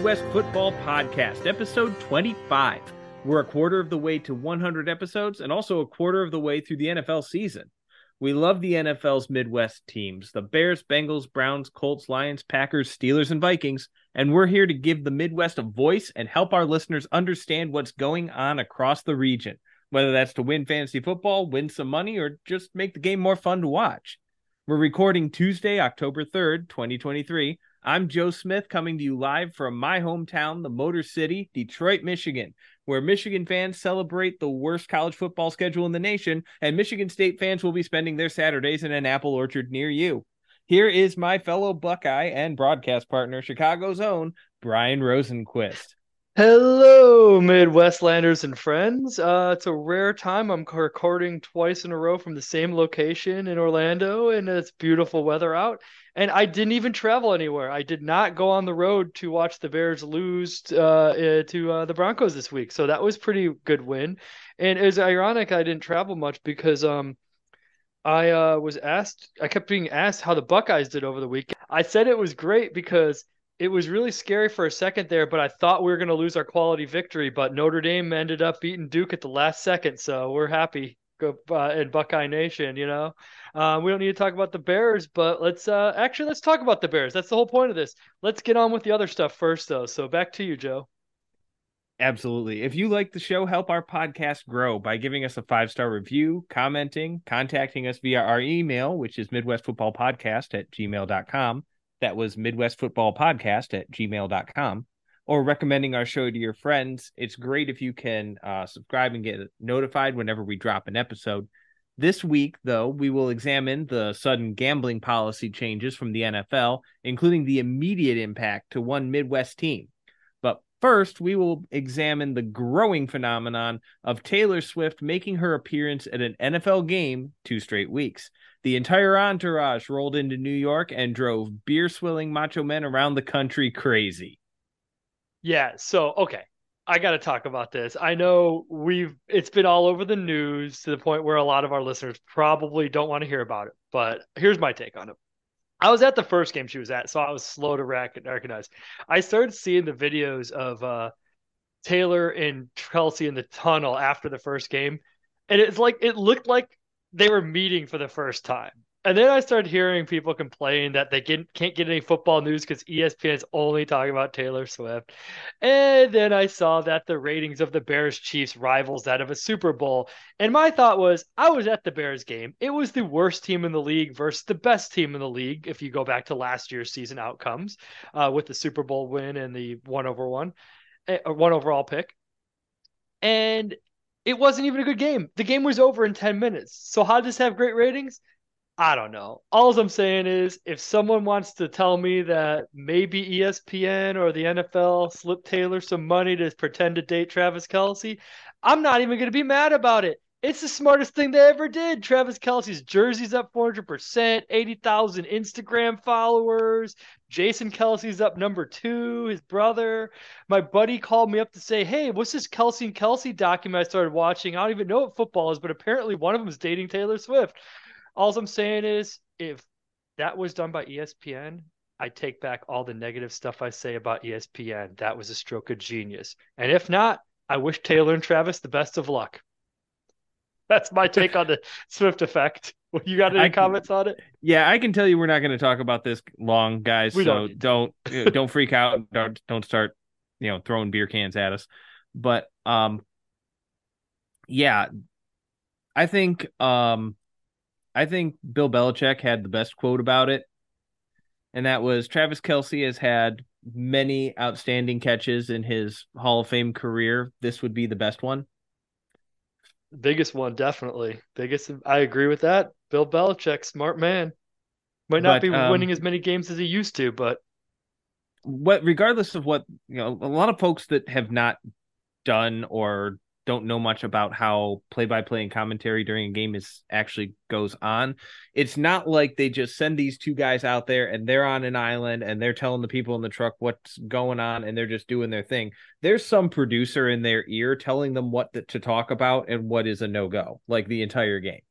Midwest Football Podcast, episode 25. We're a quarter of the way to 100 episodes and also a quarter of the way through the NFL season. We love the NFL's Midwest teams the Bears, Bengals, Browns, Colts, Lions, Packers, Steelers, and Vikings. And we're here to give the Midwest a voice and help our listeners understand what's going on across the region, whether that's to win fantasy football, win some money, or just make the game more fun to watch. We're recording Tuesday, October 3rd, 2023. I'm Joe Smith coming to you live from my hometown, the Motor City, Detroit, Michigan, where Michigan fans celebrate the worst college football schedule in the nation, and Michigan State fans will be spending their Saturdays in an apple orchard near you. Here is my fellow Buckeye and broadcast partner, Chicago's own Brian Rosenquist. Hello, Midwestlanders and friends. Uh, it's a rare time. I'm recording twice in a row from the same location in Orlando, and it's beautiful weather out. And I didn't even travel anywhere. I did not go on the road to watch the Bears lose uh, eh, to uh, the Broncos this week, so that was pretty good win. And it was ironic I didn't travel much because um, I uh, was asked. I kept being asked how the Buckeyes did over the week. I said it was great because it was really scary for a second there, but I thought we were going to lose our quality victory. But Notre Dame ended up beating Duke at the last second, so we're happy uh, in Buckeye Nation. You know, uh, we don't need to talk about the Bears, but let's uh, actually let's talk about the Bears. That's the whole point of this. Let's get on with the other stuff first, though. So back to you, Joe. Absolutely. If you like the show, help our podcast grow by giving us a five star review, commenting, contacting us via our email, which is MidwestFootballPodcast at gmail.com. That was MidwestFootballPodcast at gmail.com. Or recommending our show to your friends. It's great if you can uh, subscribe and get notified whenever we drop an episode. This week, though, we will examine the sudden gambling policy changes from the NFL, including the immediate impact to one Midwest team. But first, we will examine the growing phenomenon of Taylor Swift making her appearance at an NFL game two straight weeks. The entire entourage rolled into New York and drove beer swilling macho men around the country crazy. Yeah. So, okay. I got to talk about this. I know we've it's been all over the news to the point where a lot of our listeners probably don't want to hear about it. But here's my take on it. I was at the first game she was at, so I was slow to recognize. I started seeing the videos of uh, Taylor and Chelsea in the tunnel after the first game, and it's like it looked like they were meeting for the first time. And then I started hearing people complain that they get, can't get any football news because ESPN is only talking about Taylor Swift. And then I saw that the ratings of the Bears Chiefs rivals that of a Super Bowl. And my thought was, I was at the Bears game. It was the worst team in the league versus the best team in the league. If you go back to last year's season outcomes uh, with the Super Bowl win and the one over one, uh, one overall pick. And it wasn't even a good game. The game was over in 10 minutes. So how does this have great ratings? I don't know. All I'm saying is if someone wants to tell me that maybe ESPN or the NFL slipped Taylor some money to pretend to date Travis Kelce, I'm not even going to be mad about it. It's the smartest thing they ever did. Travis Kelce's jersey's up 400%, 80,000 Instagram followers. Jason Kelce's up number two, his brother. My buddy called me up to say, Hey, what's this Kelsey and Kelce document I started watching? I don't even know what football is, but apparently one of them is dating Taylor Swift. All I'm saying is, if that was done by ESPN, I take back all the negative stuff I say about ESPN. That was a stroke of genius. And if not, I wish Taylor and Travis the best of luck. That's my take on the Swift effect. You got any I, comments on it? Yeah, I can tell you we're not going to talk about this long, guys. We so don't don't, don't freak out. Don't don't start, you know, throwing beer cans at us. But um, yeah, I think um, I think Bill Belichick had the best quote about it, and that was Travis Kelce has had many outstanding catches in his Hall of Fame career. This would be the best one. Biggest one, definitely. Biggest. I agree with that. Bill Belichick, smart man. Might not but, be um, winning as many games as he used to, but what, regardless of what you know, a lot of folks that have not done or don't know much about how play by play and commentary during a game is actually goes on. It's not like they just send these two guys out there and they're on an island and they're telling the people in the truck what's going on and they're just doing their thing. There's some producer in their ear telling them what to talk about and what is a no go, like the entire game.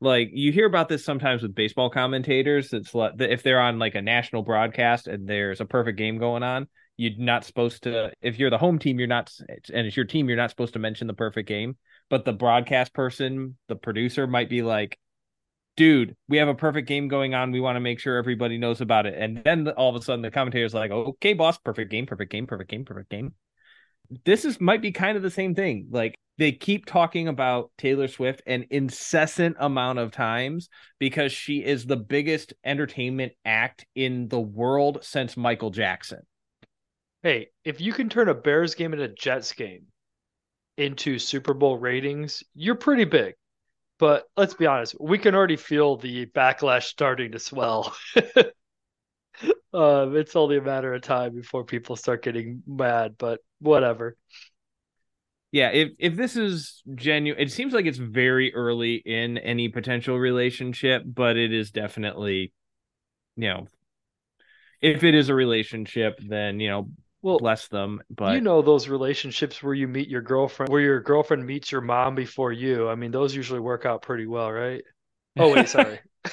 like you hear about this sometimes with baseball commentators. It's like if they're on like a national broadcast and there's a perfect game going on, you're not supposed to. If you're the home team, you're not, and it's your team, you're not supposed to mention the perfect game. But the broadcast person, the producer, might be like, "Dude, we have a perfect game going on. We want to make sure everybody knows about it." And then all of a sudden, the commentator's like, "Okay, boss, perfect game, perfect game, perfect game, perfect game." This is might be kind of the same thing. Like they keep talking about Taylor Swift an incessant amount of times because she is the biggest entertainment act in the world since Michael Jackson. Hey, if you can turn a Bears game and a Jets game into Super Bowl ratings, you're pretty big. But let's be honest, we can already feel the backlash starting to swell. um, it's only a matter of time before people start getting mad, but whatever. Yeah, if if this is genuine, it seems like it's very early in any potential relationship, but it is definitely, you know, if it is a relationship, then you know well, bless them. But you know those relationships where you meet your girlfriend, where your girlfriend meets your mom before you. I mean, those usually work out pretty well, right? Oh wait, sorry.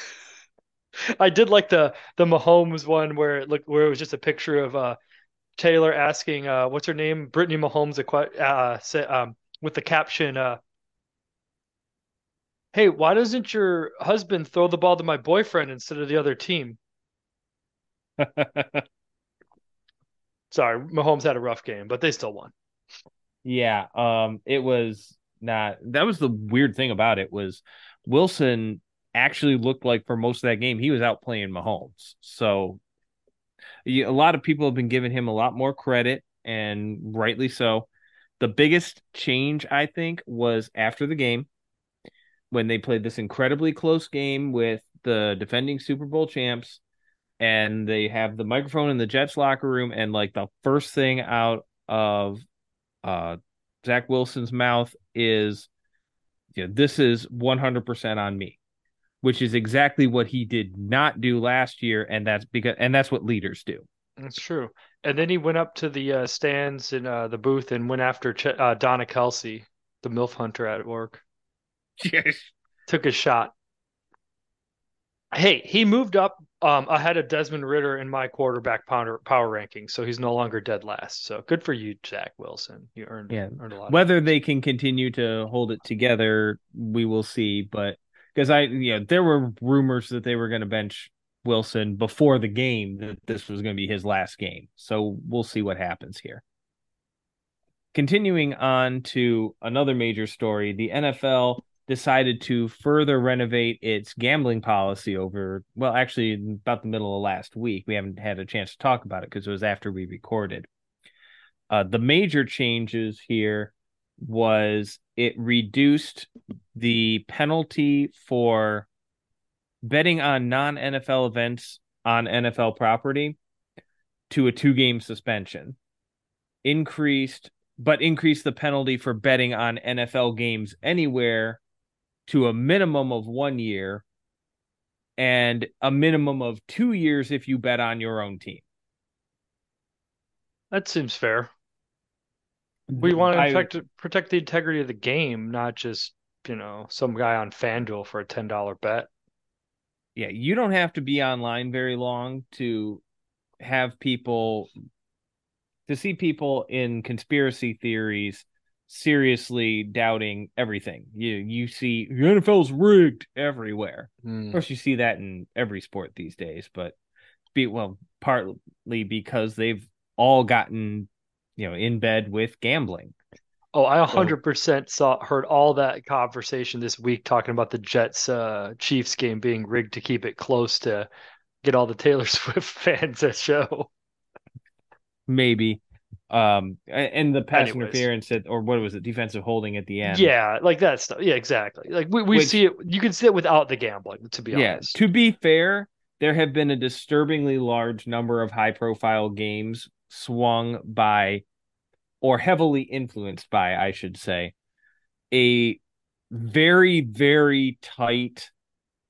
I did like the the Mahomes one where it looked where it was just a picture of uh Taylor asking uh what's her name Brittany Mahomes a uh say, um with the caption uh Hey, why doesn't your husband throw the ball to my boyfriend instead of the other team? Sorry, Mahomes had a rough game, but they still won. Yeah, um, it was not. That was the weird thing about it was Wilson actually looked like for most of that game he was out playing Mahomes. So a lot of people have been giving him a lot more credit, and rightly so. The biggest change I think was after the game when they played this incredibly close game with the defending Super Bowl champs and they have the microphone in the Jets locker room, and like the first thing out of uh Zach Wilson's mouth is, you know, this is 100% on me, which is exactly what he did not do last year, and that's because and that's what leaders do. That's true. And then he went up to the uh, stands in uh, the booth and went after Ch- uh, Donna Kelce, the MILF hunter at work. Yes. Took a shot. Hey, he moved up um, ahead of Desmond Ridder in my quarterback power, power ranking, so he's no longer dead last. So good for you, Zach Wilson. You earned, yeah. earned a lot. Whether they can continue to hold it together, we will see. But because I, you know, there were rumors that they were going to bench Wilson before the game that this was going to be his last game. So we'll see what happens here. Continuing on to another major story, the NFL decided to further renovate its gambling policy over well actually about the middle of last week. We haven't had a chance to talk about it because it was after we recorded. Uh, the major changes here was it reduced the penalty for betting on non-nfl events on nfl property to a two game suspension. Increased but increased the penalty for betting on nfl games anywhere to a minimum of one year and a minimum of two years if you bet on your own team. That seems fair. We want to protect, protect the integrity of the game, not just, you know, some guy on FanDuel for a $10 bet. Yeah, you don't have to be online very long to have people to see people in conspiracy theories seriously doubting everything. You you see the NFL's rigged everywhere. Mm. Of course, you see that in every sport these days, but be well partly because they've all gotten you know in bed with gambling. Oh, I 100% saw heard all that conversation this week talking about the Jets uh, Chiefs game being rigged to keep it close to get all the Taylor Swift fans at show. Maybe um and the pass Anyways. interference at, or what was it defensive holding at the end? Yeah like that stuff. Yeah exactly. Like we, we Which, see it you can see it without the gambling to be yeah, honest. to be fair there have been a disturbingly large number of high profile games swung by or heavily influenced by i should say a very very tight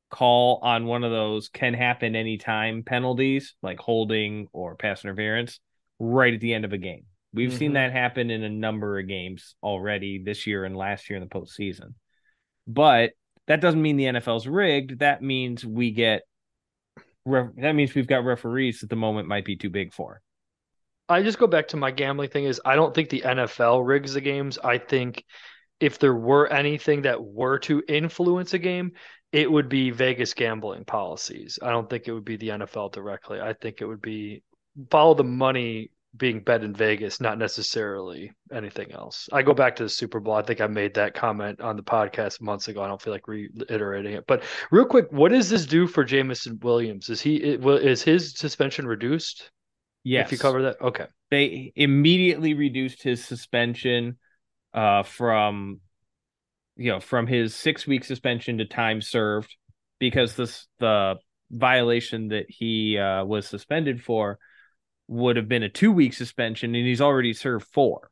call on one of those can happen anytime penalties like holding or pass interference right at the end of a game. We've mm-hmm. seen that happen in a number of games already this year and last year in the postseason. But That doesn't mean the NFL's rigged. That means we get that means we've got referees that the moment might be too big for. I just go back to my gambling thing is I don't think the NFL rigs the games. I think if there were anything that were to influence a game, it would be Vegas gambling policies. I don't think it would be the NFL directly. I think it would be follow the money being bet in Vegas, not necessarily anything else. I go back to the Super Bowl. I think I made that comment on the podcast months ago. I don't feel like reiterating it. But real quick, what does this do for Jameson Williams? Is he is his suspension reduced? Yes. If you cover that, okay. They immediately reduced his suspension uh, from you know from his six week suspension to time served because this the violation that he uh, was suspended for would have been a two week suspension, and he's already served four.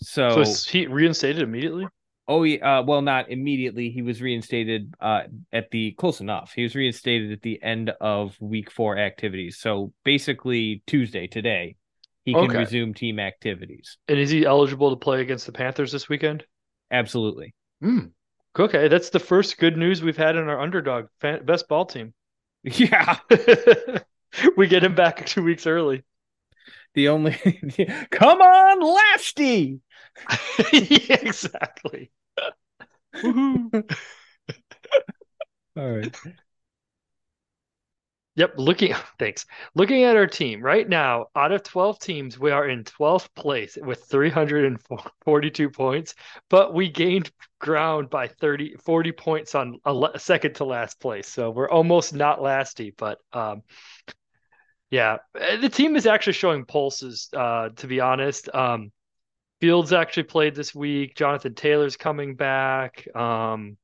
So, so he reinstated immediately? Oh, yeah. Uh, well, not immediately. He was reinstated uh, at the close enough. He was reinstated at the end of week four activities. So basically, Tuesday today, he can okay. resume team activities. And is he eligible to play against the Panthers this weekend? Absolutely. Mm. Okay, that's the first good news we've had in our underdog best ball team. Yeah. we get him back two weeks early. The only come on, Lasty. yeah, exactly. All right. Yep, looking thanks. Looking at our team right now, out of 12 teams, we are in 12th place with 342 points, but we gained ground by 30 40 points on a second to last place. So we're almost not lasty, but um yeah, eh, the team is actually showing pulses. Uh, to be honest, um, Fields actually played this week. Jonathan Taylor's coming back. Um,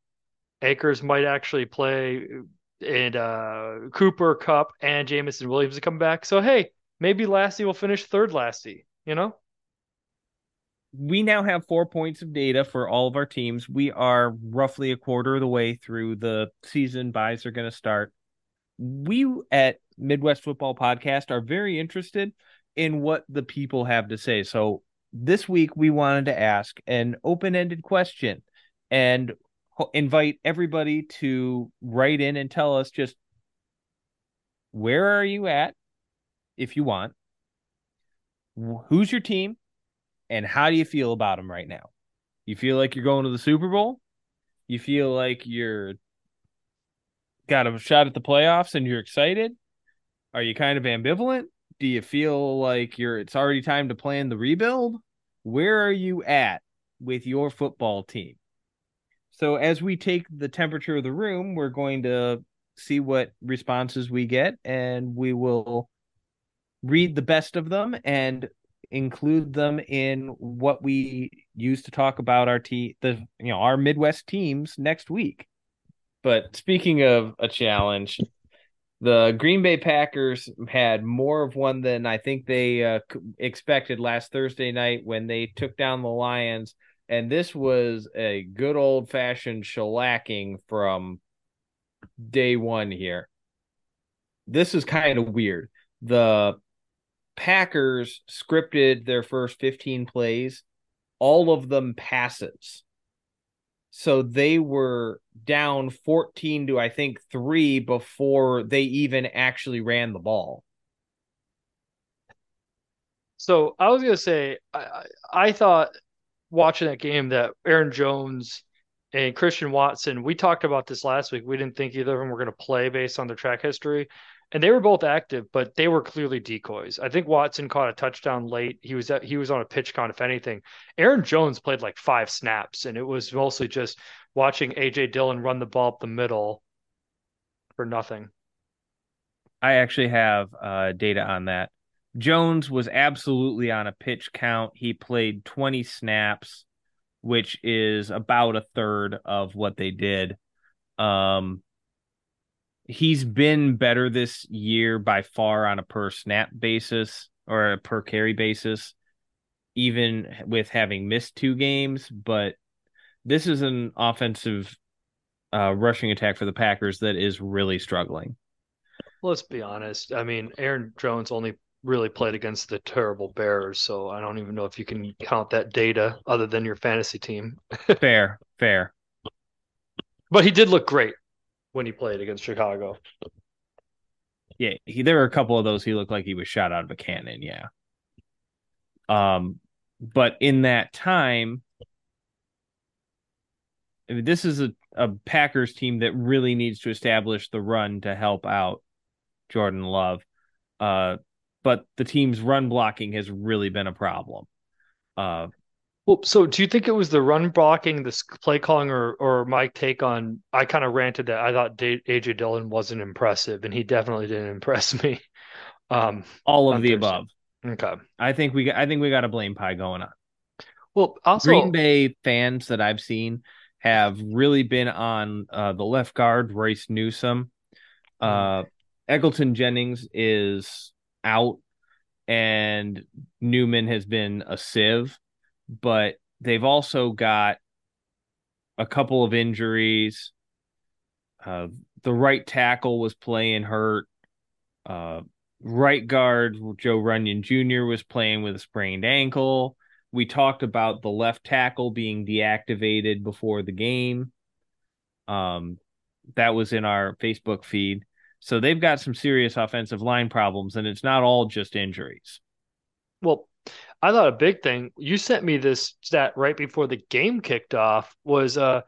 Akers might actually play, and uh, Cooper, Kupp and Jameson Williams to come back. So hey, maybe Lasty will finish third. Lasty, you know. We now have four points of data for all of our teams. We are roughly a quarter of the way through the season. Byes are going to start. We at Midwest Football Podcast are very interested in what the people have to say. So this week we wanted to ask an open-ended question and invite everybody to write in and tell us just where are you at if you want who's your team and how do you feel about them right now? You feel like you're going to the super bowl? You feel like you're got a shot at the playoffs and you're excited are you kind of ambivalent? Do you feel like you're it's already time to plan the rebuild? Where are you at with your football team? So as we take the temperature of the room, we're going to see what responses we get and we will read the best of them and include them in what we use to talk about our team the you know our Midwest teams next week. But speaking of a challenge, the Green Bay Packers had more of one than I think they uh, expected last Thursday night when they took down the Lions. And this was a good old fashioned shellacking from day one here. This is kind of weird. The Packers scripted their first 15 plays, all of them passes. So they were down 14 to I think 3 before they even actually ran the ball. So I was going to say I, I thought watching that game that Aaron Jones and Christian Watson, we talked about this last week. We didn't think either of them were going to play based on their track history. And they were both active, but they were clearly decoys. I think Watson caught a touchdown late. He was at, he was on a pitch count, if anything. Aaron Jones played like five snaps, and it was mostly just watching AJ Dillon run the ball up the middle for nothing. I actually have uh, data on that. Jones was absolutely on a pitch count. He played 20 snaps, which is about a third of what they did. Um, he's been better this year by far on a per snap basis or a per carry basis, even with having missed two games. But this is an offensive uh, rushing attack for the Packers that is really struggling. Let's be honest. I mean, Aaron Jones only really played against the terrible Bears, so I don't even know if you can count that data other than your fantasy team. fair, fair. But he did look great when he played against Chicago. Yeah, he, there were a couple of those he looked like he was shot out of a cannon. Yeah. Um, but in that time, I mean, this is a, a Packers team that really needs to establish the run to help out Jordan Love. Uh, but the team's run blocking has really been a problem. Uh, well, so do you think it was the run blocking, the play calling, or or my take on? I kind of ranted that I thought AJ Dillon wasn't impressive, and he definitely didn't impress me. Um, all of the Thursday. above. Okay, I think we I think we got a blame pie going on. Well, also Green Bay fans that I've seen have really been on uh, the left guard, Royce Newman. Uh, Elgton Jenkins is out, and Newman has been a sieve, but they've also got a couple of injuries. Uh, the right tackle was playing hurt. Uh, right guard Jon Runyan Jr. was playing with a sprained ankle. We talked about the left tackle being deactivated before the game. Um, that was in our Facebook feed. So they've got some serious offensive line problems, and it's not all just injuries. Well, I thought a big thing you sent me this stat right before the game kicked off was uh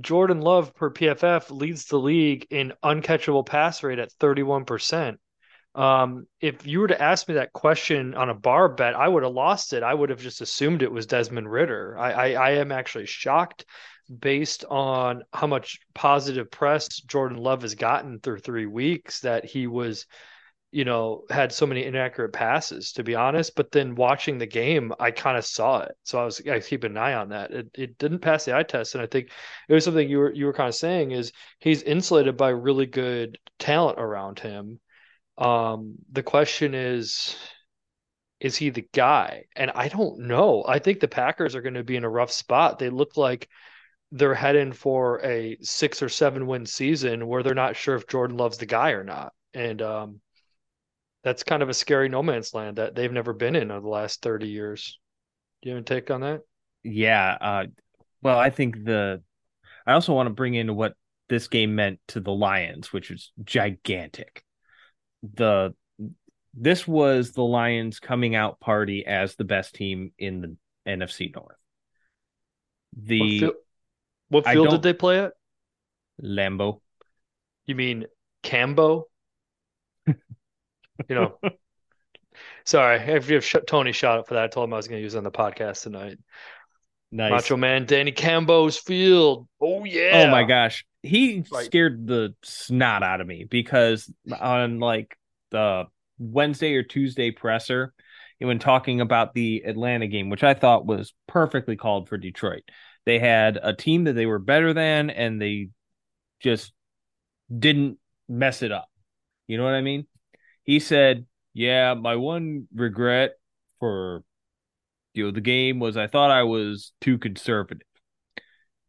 Jordan Love per PFF leads the league in uncatchable pass rate at 31%. Um, if you were to ask me that question on a bar bet, I would have lost it. I would have just assumed it was Desmond Ridder. I, I, I am actually shocked based on how much positive press Jordan Love has gotten through three weeks that he was, you know, had so many inaccurate passes, to be honest. But then watching the game, I kind of saw it. So I was I keep an eye on that. It it didn't pass the eye test. And I think it was something you were you were kind of saying is he's insulated by really good talent around him um, the question is, is he the guy? And I don't know. I think the Packers are going to be in a rough spot. They look like they're heading for a six or seven win season where they're not sure if Jordan loves the guy or not. And um, that's kind of a scary no man's land that they've never been in over the last 30 years. Do you have a take on that? Yeah. Uh, well, I think the, I also want to bring in what this game meant to the Lions, which is gigantic the this was the Lions coming out party as the best team in the NFC North. The what field, what field did they play at? Lambeau. You mean Cambo? You know. Sorry, if you have Tony shot up for that, I told him I was going to use it on the podcast tonight. Nice. Macho Man Danny Cambo's field. Oh yeah. Oh my gosh he scared the snot out of me because on like the Wednesday or Tuesday presser, when talking about the Atlanta game, which I thought was perfectly called for Detroit, they had a team that they were better than, and they just didn't mess it up. You know what I mean? He said, "Yeah, my one regret for you know the game was I thought I was too conservative."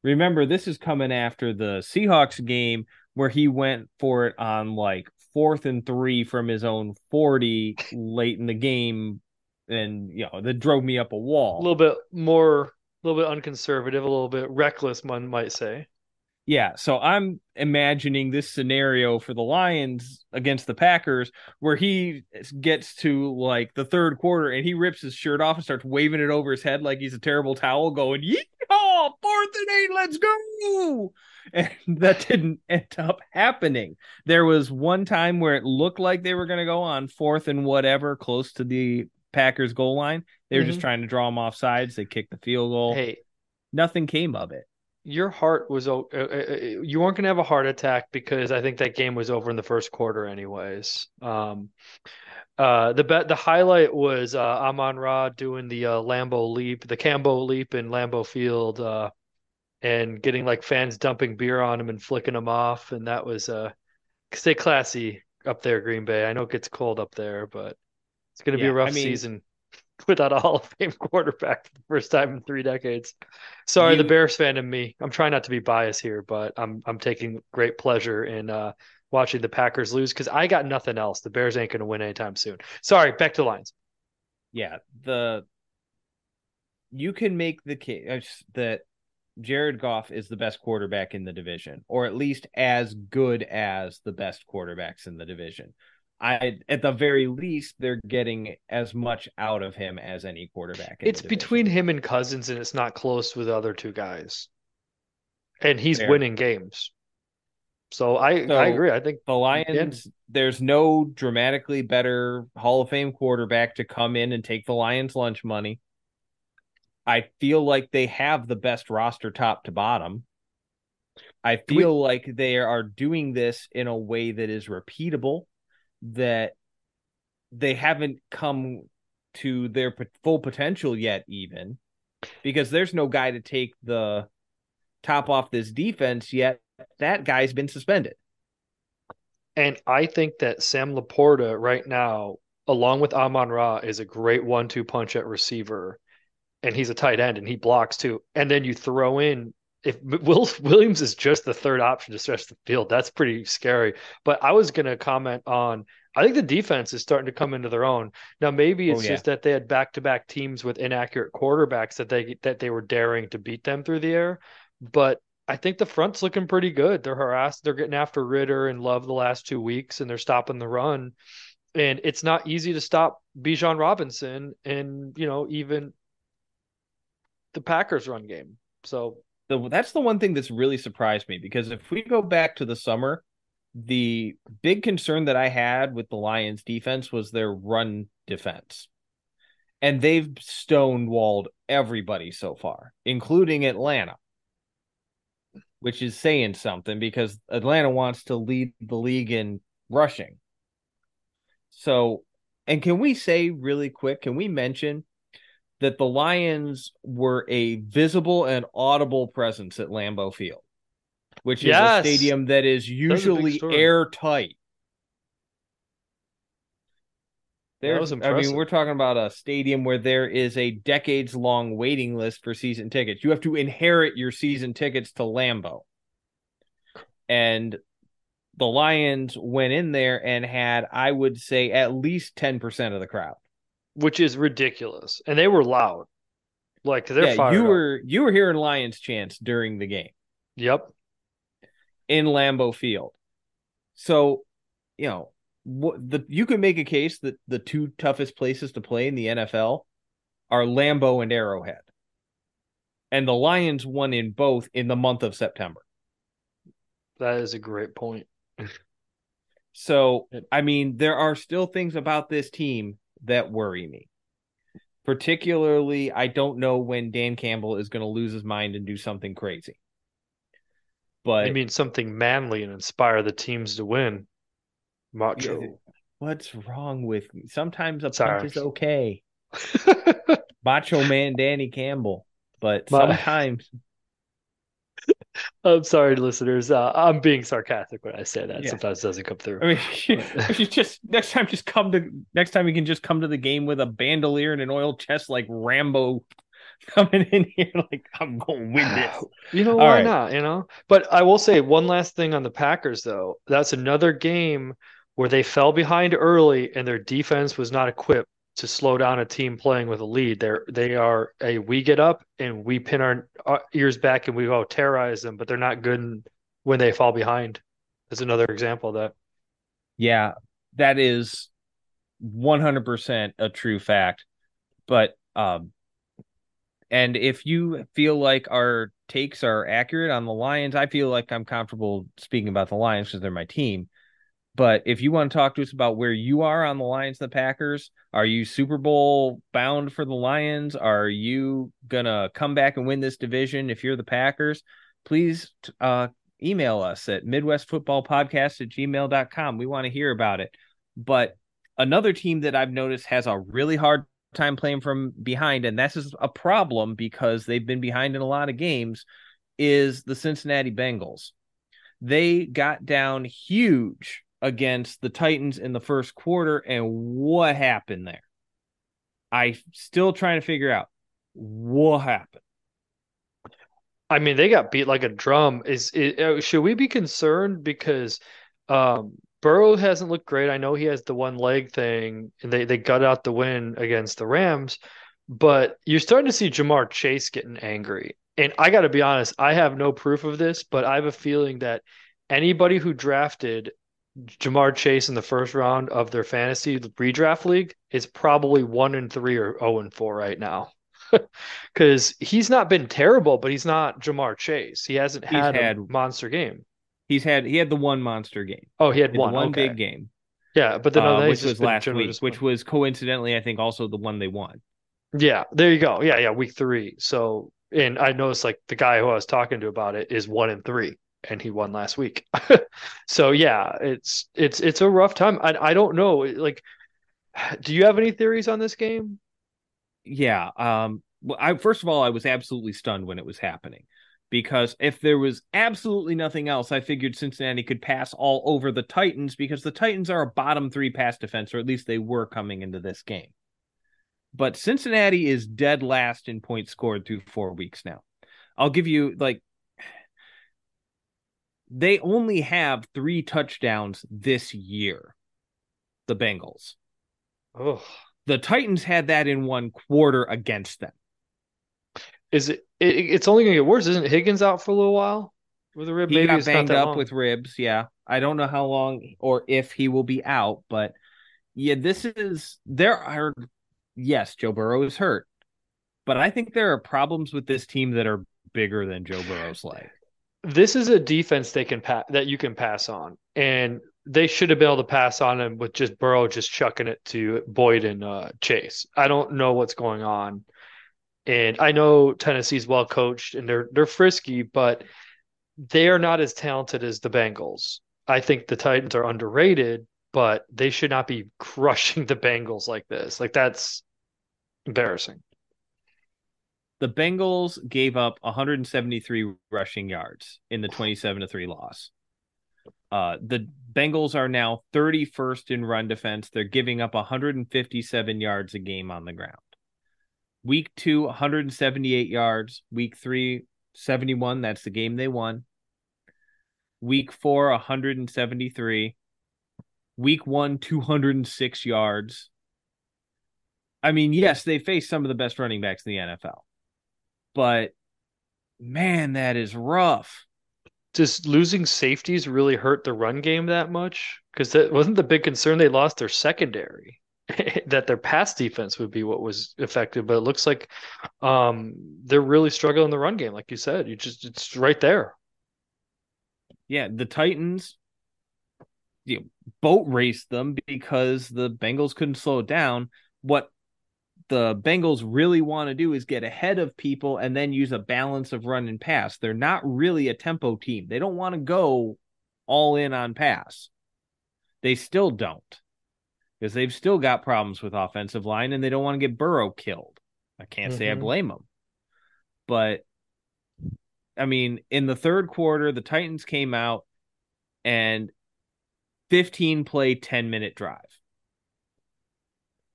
remember this is coming after the Seahawks game where he went for it on like fourth and three from his own 40 late in the game and you know that drove me up a wall a little bit more a little bit unconservative a little bit reckless one might say yeah, so I'm imagining this scenario for the Lions against the Packers where he gets to like the third quarter and he rips his shirt off and starts waving it over his head like he's a terrible towel, going, Yeehaw, fourth and eight, let's go. And that didn't end up happening. There was one time where it looked like they were going to go on fourth and whatever close to the Packers goal line. They were mm-hmm. just trying to draw them off sides. They kicked the field goal. Hey, nothing came of it your heart was uh, uh, uh, you weren't going to have a heart attack because I think that game was over in the first quarter anyways. Um, uh, the bet the highlight was uh, Amon Ra doing the uh, Lambeau leap, the Cambo leap in Lambeau Field, uh, and getting like fans dumping beer on him and flicking him off, and that was uh, stay classy up there, Green Bay. I know it gets cold up there, but it's going to yeah, be a rough I mean, season without a Hall of Fame quarterback for the first time in three decades. Sorry, you, the Bears fan in me. I'm trying not to be biased here, but I'm I'm taking great pleasure in uh, watching the Packers lose because I got nothing else. The Bears ain't going to win anytime soon. Sorry, back to the Lions. Yeah, the you can make the case that Jared Goff is the best quarterback in the division, or at least as good as the best quarterbacks in the division. I at the very least they're getting as much out of him as any quarterback. it's between him and Cousins, and it's not close with the other two guys. And he's Fair. winning games. So I so I agree. I think the Lions. There's no dramatically better Hall of Fame quarterback to come in and take the Lions lunch money. I feel like they have the best roster top to bottom. I feel we... like they are doing this in a way that is repeatable that they haven't come to their full potential yet even because there's no guy to take the top off this defense yet. That guy's been suspended. And i think that sam laporta right now along with amon ra is a great one-two punch at receiver. And he's a tight end and he blocks too. And then you throw in if Will Williams is just the third option to stretch the field, that's pretty scary. But I was going to comment on. I think the defense is starting to come into their own now. Maybe it's oh, yeah. just that they had back-to-back teams with inaccurate quarterbacks that they that they were daring to beat them through the air. But I think the front's looking pretty good. They're harassed. They're getting after Ridder and Love the last two weeks, and they're stopping the run. And it's not easy to stop Bijan Robinson and you know even the Packers run game. So the that's the one thing that's really surprised me because if we go back to the summer, the big concern that I had with the Lions defense was their run defense. And they've stonewalled everybody so far, including Atlanta, which is saying something because Atlanta wants to lead the league in rushing. So, and can we say really quick, can we mention that the Lions were a visible and audible presence at Lambeau Field, which is a stadium that is usually airtight. There's, I mean, we're talking about a stadium where there is a decades long waiting list for season tickets. You have to inherit your season tickets to Lambeau. And the Lions went in there and had, I would say, at least 10% of the crowd which is ridiculous. And they were loud. Like they're yeah, you were up. you were hearing Lions chants during the game. Yep. In Lambeau Field. So, you know, what the you can make a case that the two toughest places to play in the NFL are Lambeau and Arrowhead. And the Lions won in both in the month of September. That is a great point. so, I mean, there are still things about this team that worry me. Particularly, I don't know when Dan Campbell is going to lose his mind and do something crazy. But I mean something manly and inspire the teams to win. Macho. What's wrong with me? Sometimes a Sorry. punch is okay. Macho Man Danny Campbell. But sometimes I'm sorry, listeners. Uh, I'm being sarcastic when I say that. Yeah. Sometimes it doesn't come through. I mean, if you just next time, just come to next time you can just come to the game with a bandolier and an oil chest like Rambo coming in here like I'm going to win this. You know All why right. not? You know. But I will say one last thing on the Packers though. That's another game where they fell behind early and their defense was not equipped to slow down a team playing with a lead. They're they are a we get up and we pin our, our ears back and we go terrorize them, but they're not good when they fall behind. That's another example of that. Yeah, that is 100% a true fact. But um and if you feel like our takes are accurate on the Lions, I feel like I'm comfortable speaking about the Lions because they're my team. But if you want to talk to us about where you are on the Lions and the Packers, are you Super Bowl bound for the Lions? Are you gonna come back and win this division if you're the Packers? Please uh, email us at midwestfootballpodcast at gmail.com. We want to hear about it. But another team that I've noticed has a really hard time playing from behind, and this is a problem because they've been behind in a lot of games, is the Cincinnati Bengals. They got down huge against the Titans in the first quarter and what happened there. I still trying to figure out what happened. I mean, they got beat like a drum. Is, is uh, should we be concerned because um, Burrow hasn't looked great? I know he has the one leg thing, and they they got out the win against the Rams, but you're starting to see Ja'Marr Chase getting angry, and I got to be honest, I have no proof of this, but I have a feeling that anybody who drafted Ja'Marr Chase in the first round of their fantasy redraft league is probably one and three or zero oh and four right now. Because he's not been terrible, but he's not Ja'Marr Chase. He hasn't had, had, a monster game. He's had he had the one monster game. Oh, he had, he had one one okay. big game. Yeah, but then uh, which was last week, which was coincidentally, I think, also the one they won. Yeah, there you go. Yeah, yeah, week three. So, and I noticed like the guy who I was talking to about it is one and three, and he won last week. so yeah, it's it's it's a rough time. I I don't know. Like, do you have any theories on this game? Yeah. Um. Well, I first of all, I was absolutely stunned when it was happening because if there was absolutely nothing else, I figured Cincinnati could pass all over the Titans because the Titans are a bottom three pass defense, or at least they were coming into this game. But Cincinnati is dead last in points scored through four weeks now. I'll give you like they only have three touchdowns this year. The Bengals. Oh. The Titans had that in one quarter against them. Is it, it it's only gonna get worse, isn't Higgins out for a little while with a rib? He Maybe got banged up long. with ribs. Yeah, I don't know how long or if he will be out, but yeah, this is there are yes, Joe Burrow is hurt, but I think there are problems with this team that are bigger than Joe Burrow's leg. This is a defense they can pass that you can pass on, and they should have been able to pass on him with just Burrow just chucking it to Boyd and uh, Chase. I don't know what's going on and I know Tennessee's well coached and they're they're frisky, but they are not as talented as the Bengals. I think the Titans are underrated, but they should not be crushing the Bengals like this. Like that's embarrassing. The Bengals gave up 173 rushing yards in the 27 to 3 loss. Uh, the Bengals are now 31st in run defense. They're giving up 157 yards a game on the ground. Week two, 178 yards. Week three, 71. That's the game they won. Week four, 173. Week one, 206 yards. I mean, yes, they faced some of the best running backs in the NFL, but man, that is rough. Does losing safeties really hurt the run game that much? Because that wasn't the big concern. They lost their secondary. that their pass defense would be what was effective, but it looks like um, they're really struggling in the run game, like you said. You just it's right there. Yeah, the Titans you know, boat raced them because the Bengals couldn't slow it down. What the Bengals really want to do is get ahead of people and then use a balance of run and pass. They're not really a tempo team. They don't want to go all in on pass. They still don't because they've still got problems with offensive line and they don't want to get Burrow killed. I can't mm-hmm. say I mm-hmm. blame them. But I mean, in the third quarter, the Titans came out and 15 play, 10 minute drive.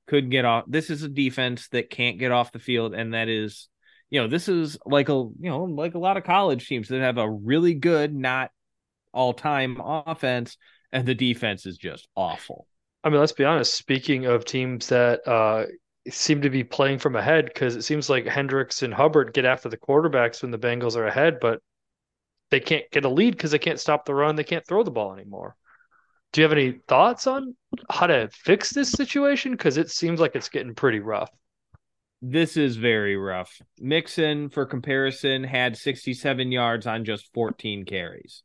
Couldn't get off. This is a defense that can't get off the field. And that is, you know, this is like a, you know, like a lot of college teams that have a really good, not all time offense, and the defense is just awful. I mean, let's be honest. Speaking of teams that uh, seem to be playing from ahead, because it seems like Hendricks and Hubbard get after the quarterbacks when the Bengals are ahead, but they can't get a lead because they can't stop the run. They can't throw the ball anymore. Do you have any thoughts on how to fix this situation? Because it seems like it's getting pretty rough. This is very rough. Mixon, for comparison, had 67 yards on just 14 carries.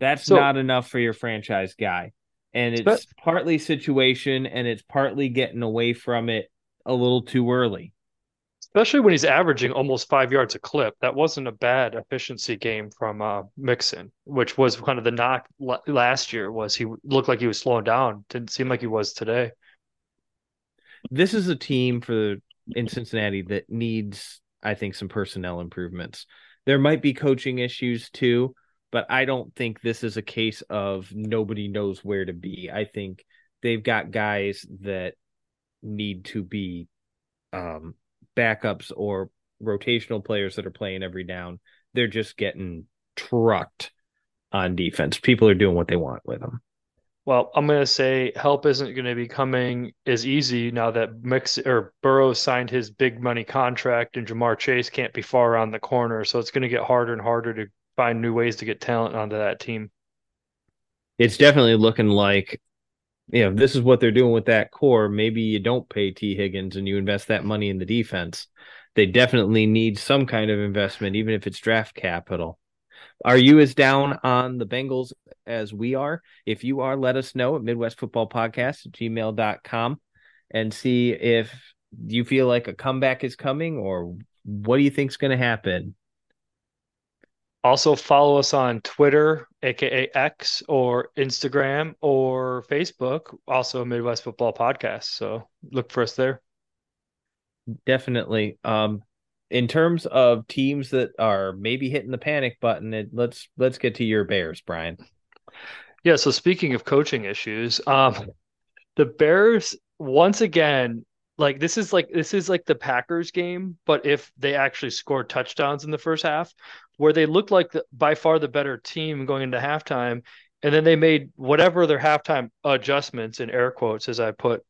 That's so, not enough for your franchise guy and it's partly situation and it's partly getting away from it a little too early especially when he's averaging almost five yards a clip that wasn't a bad efficiency game from uh, mixon which was kind of the knock last year was he looked like he was slowing down. Didn't seem like he was today. This is a team for in cincinnati that needs i think some personnel improvements. There might be coaching issues too but I don't think this is a case of nobody knows where to be. I think they've got guys that need to be um, backups or rotational players that are playing every down. They're just getting trucked on defense. People are doing what they want with them. Well, I'm going to say help isn't going to be coming as easy now that Mix or Burrow signed his big money contract and Ja'Marr Chase can't be far around the corner. So it's going to get harder and harder to find new ways to get talent onto that team. It's definitely looking like, you know, this is what they're doing with that core. Maybe you don't pay Tee Higgins and you invest that money in the defense. They definitely need some kind of investment, even if it's draft capital. Are you as down on the Bengals as we are? If you are, let us know at Midwest Football Podcast at gmail.com and see if you feel like a comeback is coming or what do you think is going to happen? Also, follow us on Twitter, aka X, or Instagram or Facebook, also Midwest Football Podcast. So look for us there. Definitely. Um, in terms of teams that are maybe hitting the panic button, it, let's let's get to your Bears, Brian. Yeah. So speaking of coaching issues, um, the Bears once again, like this is like this is like the Packers game, but if they actually scored touchdowns in the first half, where they looked like the, by far the better team going into halftime, and then they made whatever their halftime adjustments in air quotes, as I put,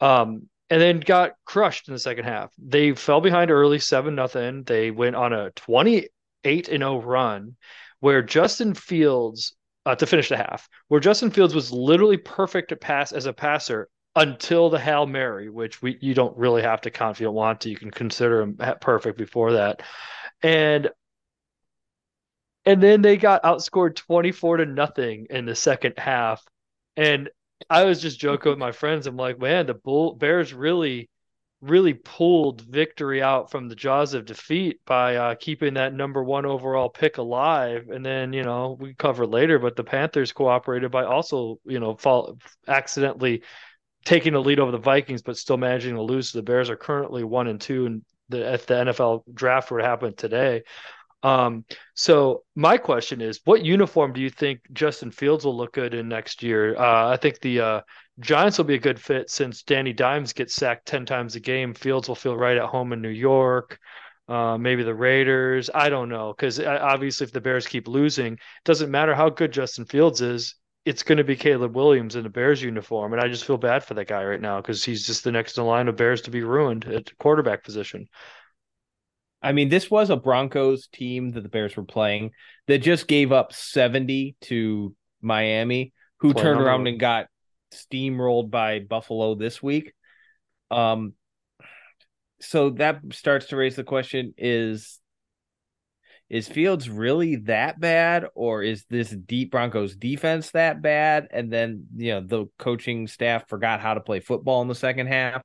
um, and then got crushed in the second half. They fell behind early, seven nothing. They went on a twenty eight and zero oh run, where Justin Fields uh, to finish the half, where Justin Fields was literally perfect to pass as a passer until the hail mary, which we you don't really have to count if you want to. You can consider him perfect before that, and and then they got outscored twenty four to nothing in the second half, and I was just joking with my friends. I'm like, man, the Bull Bears really, really pulled victory out from the jaws of defeat by uh, keeping that number one overall pick alive. And then, you know, we cover later, but the Panthers cooperated by also, you know, fall accidentally taking the lead over the Vikings, but still managing to lose. The Bears are currently one and two, and the if the NFL draft would happen today. Um, so my question is, what uniform do you think Justin Fields will look good in next year? Uh, I think the uh, Giants will be a good fit since Danny Dimes gets sacked ten times a game. Fields will feel right at home in New York. Uh, maybe the Raiders. I don't know because uh, obviously, if the Bears keep losing, it doesn't matter how good Justin Fields is. It's going to be Caleb Williams in a Bears uniform, and I just feel bad for that guy right now because he's just the next in line of Bears to be ruined at quarterback position. I mean, this was a Broncos team that the Bears were playing that just gave up 70 to Miami, who Play turned around and got steamrolled by Buffalo this week. Um, so that starts to raise the question: Is is Fields really that bad, or is this deep Broncos defense that bad? And then you know the coaching staff forgot how to play football in the second half.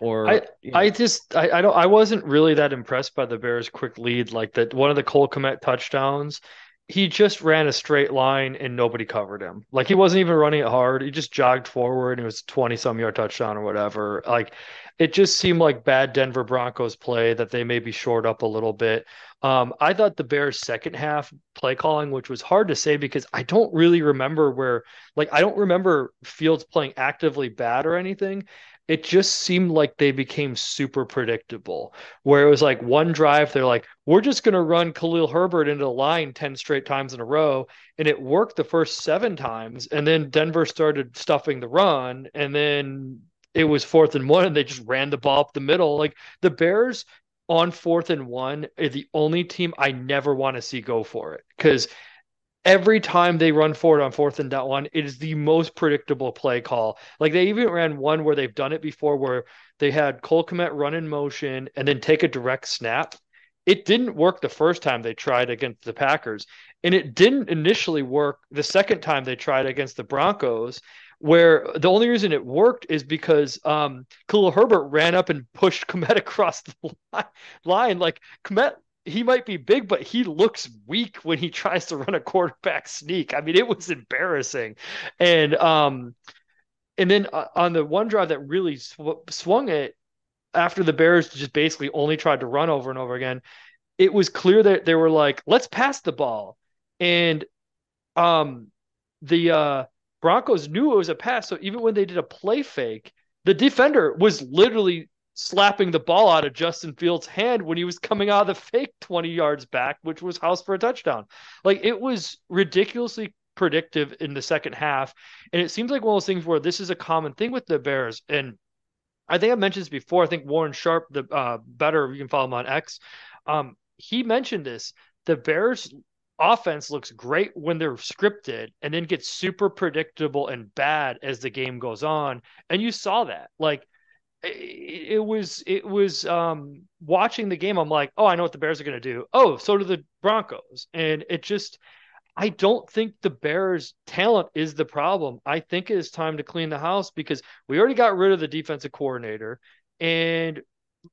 Or I, you know. I just I, I don't I wasn't really that impressed by the Bears' quick lead. Like that one of the Cole Kmet touchdowns, he just ran a straight line and nobody covered him. Like he wasn't even running it hard. He just jogged forward and it was 20 some yard touchdown or whatever. Like it just seemed like bad Denver Broncos play that they maybe short up a little bit. Um, I thought the Bears' second half play calling, which was hard to say because I don't really remember where, like, I don't remember Fields playing actively bad or anything it just seemed like they became super predictable. Where it was like one drive, they're like, we're just going to run Khalil Herbert into the line 10 straight times in a row. And it worked the first seven times. And then Denver started stuffing the run. And then it was fourth and one, and they just ran the ball up the middle. Like the Bears on fourth and one are the only team I never want to see go for it because every time they run forward on fourth and down one, it is the most predictable play call. Like they even ran one where they've done it before where they had Cole Kmet run in motion and then take a direct snap. It didn't work the first time they tried against the Packers. And it didn't initially work the second time they tried against the Broncos, where the only reason it worked is because um, Khalil Herbert ran up and pushed Kmet across the line. Like Kmet he might be big, but he looks weak when he tries to run a quarterback sneak. I mean, it was embarrassing. And um, and then uh, on the one drive that really sw- swung it after the Bears just basically only tried to run over and over again, it was clear that they were like, let's pass the ball. And um, the uh, Broncos knew it was a pass. So even when they did a play fake, the defender was literally slapping the ball out of Justin Fields' hand when he was coming out of the fake 20 yards back, which was house for a touchdown. Like it was ridiculously predictive in the second half. And it seems like one of those things where this is a common thing with the Bears. And I think I mentioned this before. I think Warren Sharp, the uh, better, you can follow him on X. Um, he mentioned this. The Bears offense looks great when they're scripted and then gets super predictable and bad as the game goes on. And you saw that. Like it, it was it was um watching the game, I'm like, oh, I know what the Bears are gonna do. Oh, so do the Broncos. And it just I don't think the Bears' talent is the problem. I think it is time to clean the house because we already got rid of the defensive coordinator. And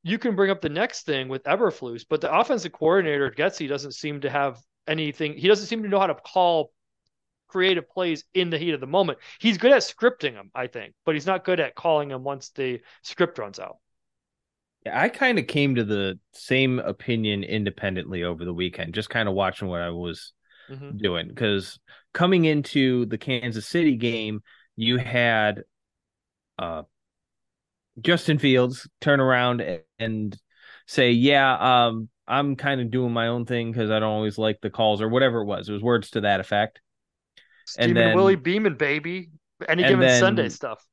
you can bring up the next thing with Eberflus, but the offensive coordinator, Getsy, doesn't seem to have anything. He doesn't seem to know how to call creative plays in the heat of the moment. He's good at scripting them, I think, but he's not good at calling them once the script runs out. Yeah, I kind of came to the same opinion independently over the weekend, just kind of watching what I was mm-hmm. doing. Because coming into the Kansas City game, you had uh, Justin Fields turn around and say, "Yeah, um, I'm kind of doing my own thing because I don't always like the calls or whatever it was. It was words to that effect. Stephen and then Willie Beamen, baby. Any given then, Sunday stuff.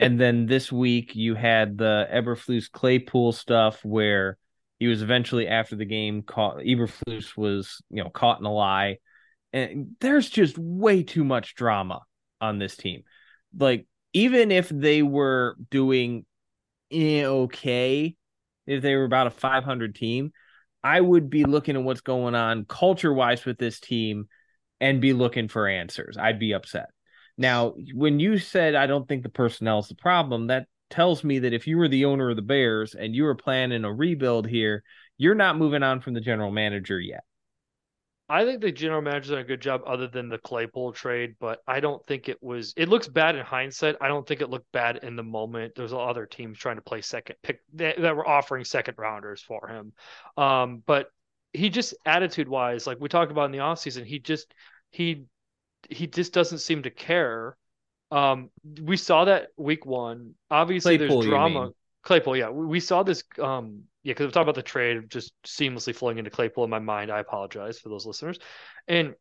and then this week you had the Eberflus Claypool stuff where he was eventually after the game caught Eberflus was, you know, caught in a lie. And there's just way too much drama on this team. Like, even if they were doing eh, okay, if they were about a 500 team, I would be looking at what's going on culture wise with this team and be looking for answers. I'd be upset. Now, when you said I don't think the personnel is the problem, that tells me that if you were the owner of the Bears and you were planning a rebuild here, you're not moving on from the general manager yet. I think the general manager's done a good job other than the Claypool trade, but I don't think it was it looks bad in hindsight. I don't think it looked bad in the moment. There's other teams trying to play second pick that, that were offering second rounders for him. Um, but he just attitude wise, like we talked about in the offseason, he just he he just doesn't seem to care. Um, we saw that week one. Obviously, Claypool, there's drama. Claypool, yeah, we, we saw this um yeah, because we talked about the trade just seamlessly flowing into Claypool in my mind. I apologize for those listeners. And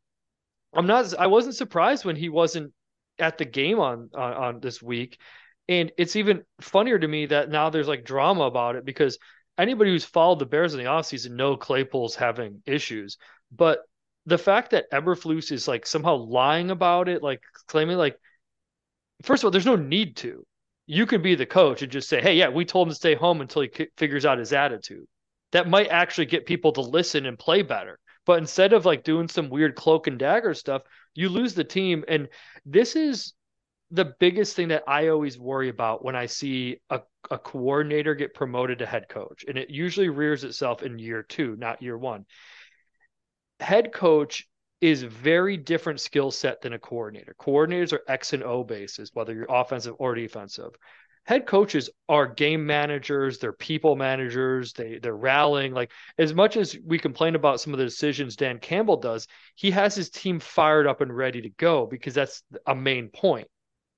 I'm not I wasn't surprised when he wasn't at the game on on, on this week. And it's even funnier to me that now there's like drama about it because anybody who's followed the Bears in the offseason know Claypool's having issues. But the fact that Eberflus is like somehow lying about it, like claiming like first of all, there's no need to you can be the coach and just say, hey, yeah, we told him to stay home until he figures out his attitude. That might actually get people to listen and play better. But instead of like doing some weird cloak and dagger stuff, you lose the team. And this is the biggest thing that I always worry about when I see a, a coordinator get promoted to head coach. And it usually rears itself in year two, not year one. Head coach is very different skill set than a coordinator. Coordinators are X and O bases, whether you're offensive or defensive. Head coaches are game managers, they're people managers, they they're rallying. Like as much as we complain about some of the decisions Dan Campbell does, he has his team fired up and ready to go because that's a main point.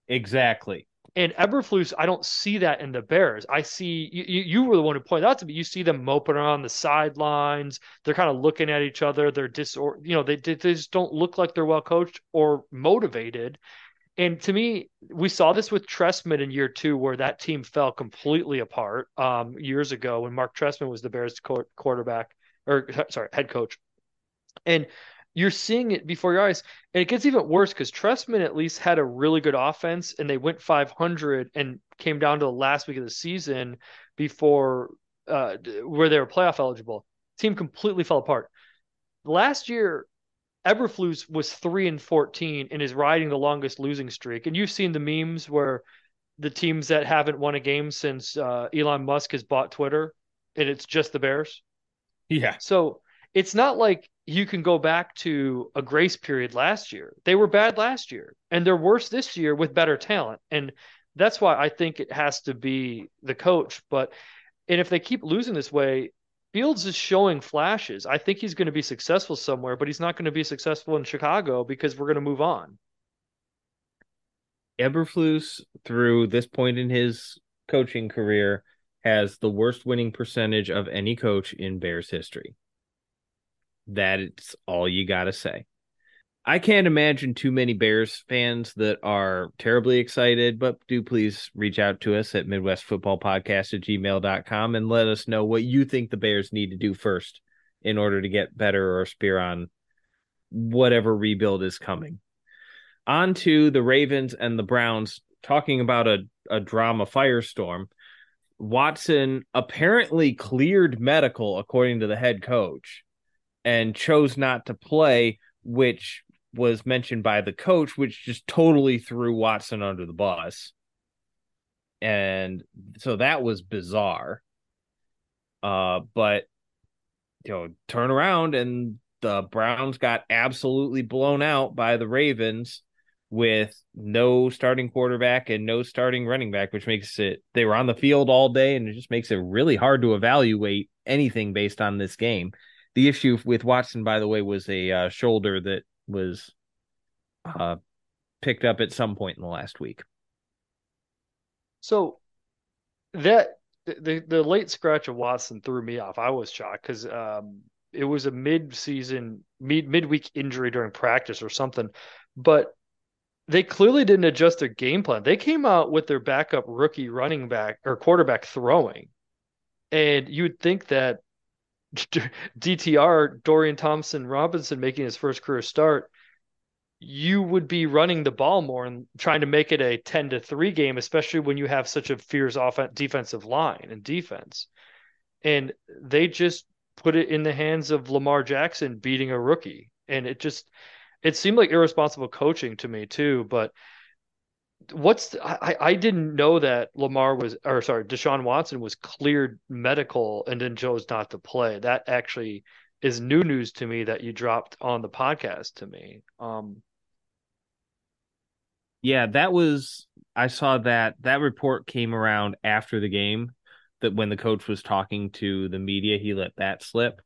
Exactly. And Eberflus, I don't see that in the Bears. I see you, you were the one who pointed out to me. You see them moping around the sidelines. They're kind of looking at each other. They're disor, you know, they, they just don't look like they're well coached or motivated. And to me, we saw this with Trestman in year two, where that team fell completely apart um, years ago when Marc Trestman was the Bears quarterback or sorry head coach. And you're seeing it before your eyes. And it gets even worse because Trestman at least had a really good offense and they went 500 and came down to the last week of the season before uh, where they were playoff eligible. Team completely fell apart. Last year, Eberflus was 3 and 14 and is riding the longest losing streak. And you've seen the memes where the teams that haven't won a game since uh, Elon Musk has bought Twitter and it's just the Bears. Yeah. So it's not like you can go back to a grace period last year. They were bad last year and they're worse this year with better talent. And that's why I think it has to be the coach. But and if they keep losing this way, Fields is showing flashes. I think he's going to be successful somewhere, but he's not going to be successful in Chicago because we're going to move on. Eberflus, through this point in his coaching career, has the worst winning percentage of any coach in Bears history. That's all you got to say. I can't imagine too many Bears fans that are terribly excited, but do please reach out to us at Midwest Football Podcast at gmail.com and let us know what you think the Bears need to do first in order to get better or spear on whatever rebuild is coming. On to the Ravens and the Browns, talking about a, a drama firestorm. Watson apparently cleared medical, according to the head coach, and chose not to play, which was mentioned by the coach, which just totally threw Watson under the bus. And so that was bizarre. Uh, but you know, turn around and the Browns got absolutely blown out by the Ravens with no starting quarterback and no starting running back, which makes it they were on the field all day and it just makes it really hard to evaluate anything based on this game. The issue with Watson, by the way, was a uh, shoulder that was uh, picked up at some point in the last week. So that the the late scratch of Watson threw me off. I was shocked because um, it was a mid season mid midweek injury during practice or something, but they clearly didn't adjust their game plan. They came out with their backup rookie running back or quarterback throwing, and you'd think that DTR Dorian Thompson Robinson making his first career start you would be running the ball more and trying to make it a 10 to 3 game especially when you have such a fierce offense defensive line and defense. And they just put it in the hands of Lamar Jackson beating a rookie. And it just it seemed like irresponsible coaching to me too but what's the, I I didn't know that Lamar was or sorry Deshaun Watson was cleared medical and then chose not to play that actually is new news to me that you dropped on the podcast to me um yeah, that was I saw that that report came around after the game that when the coach was talking to the media, he let that slip.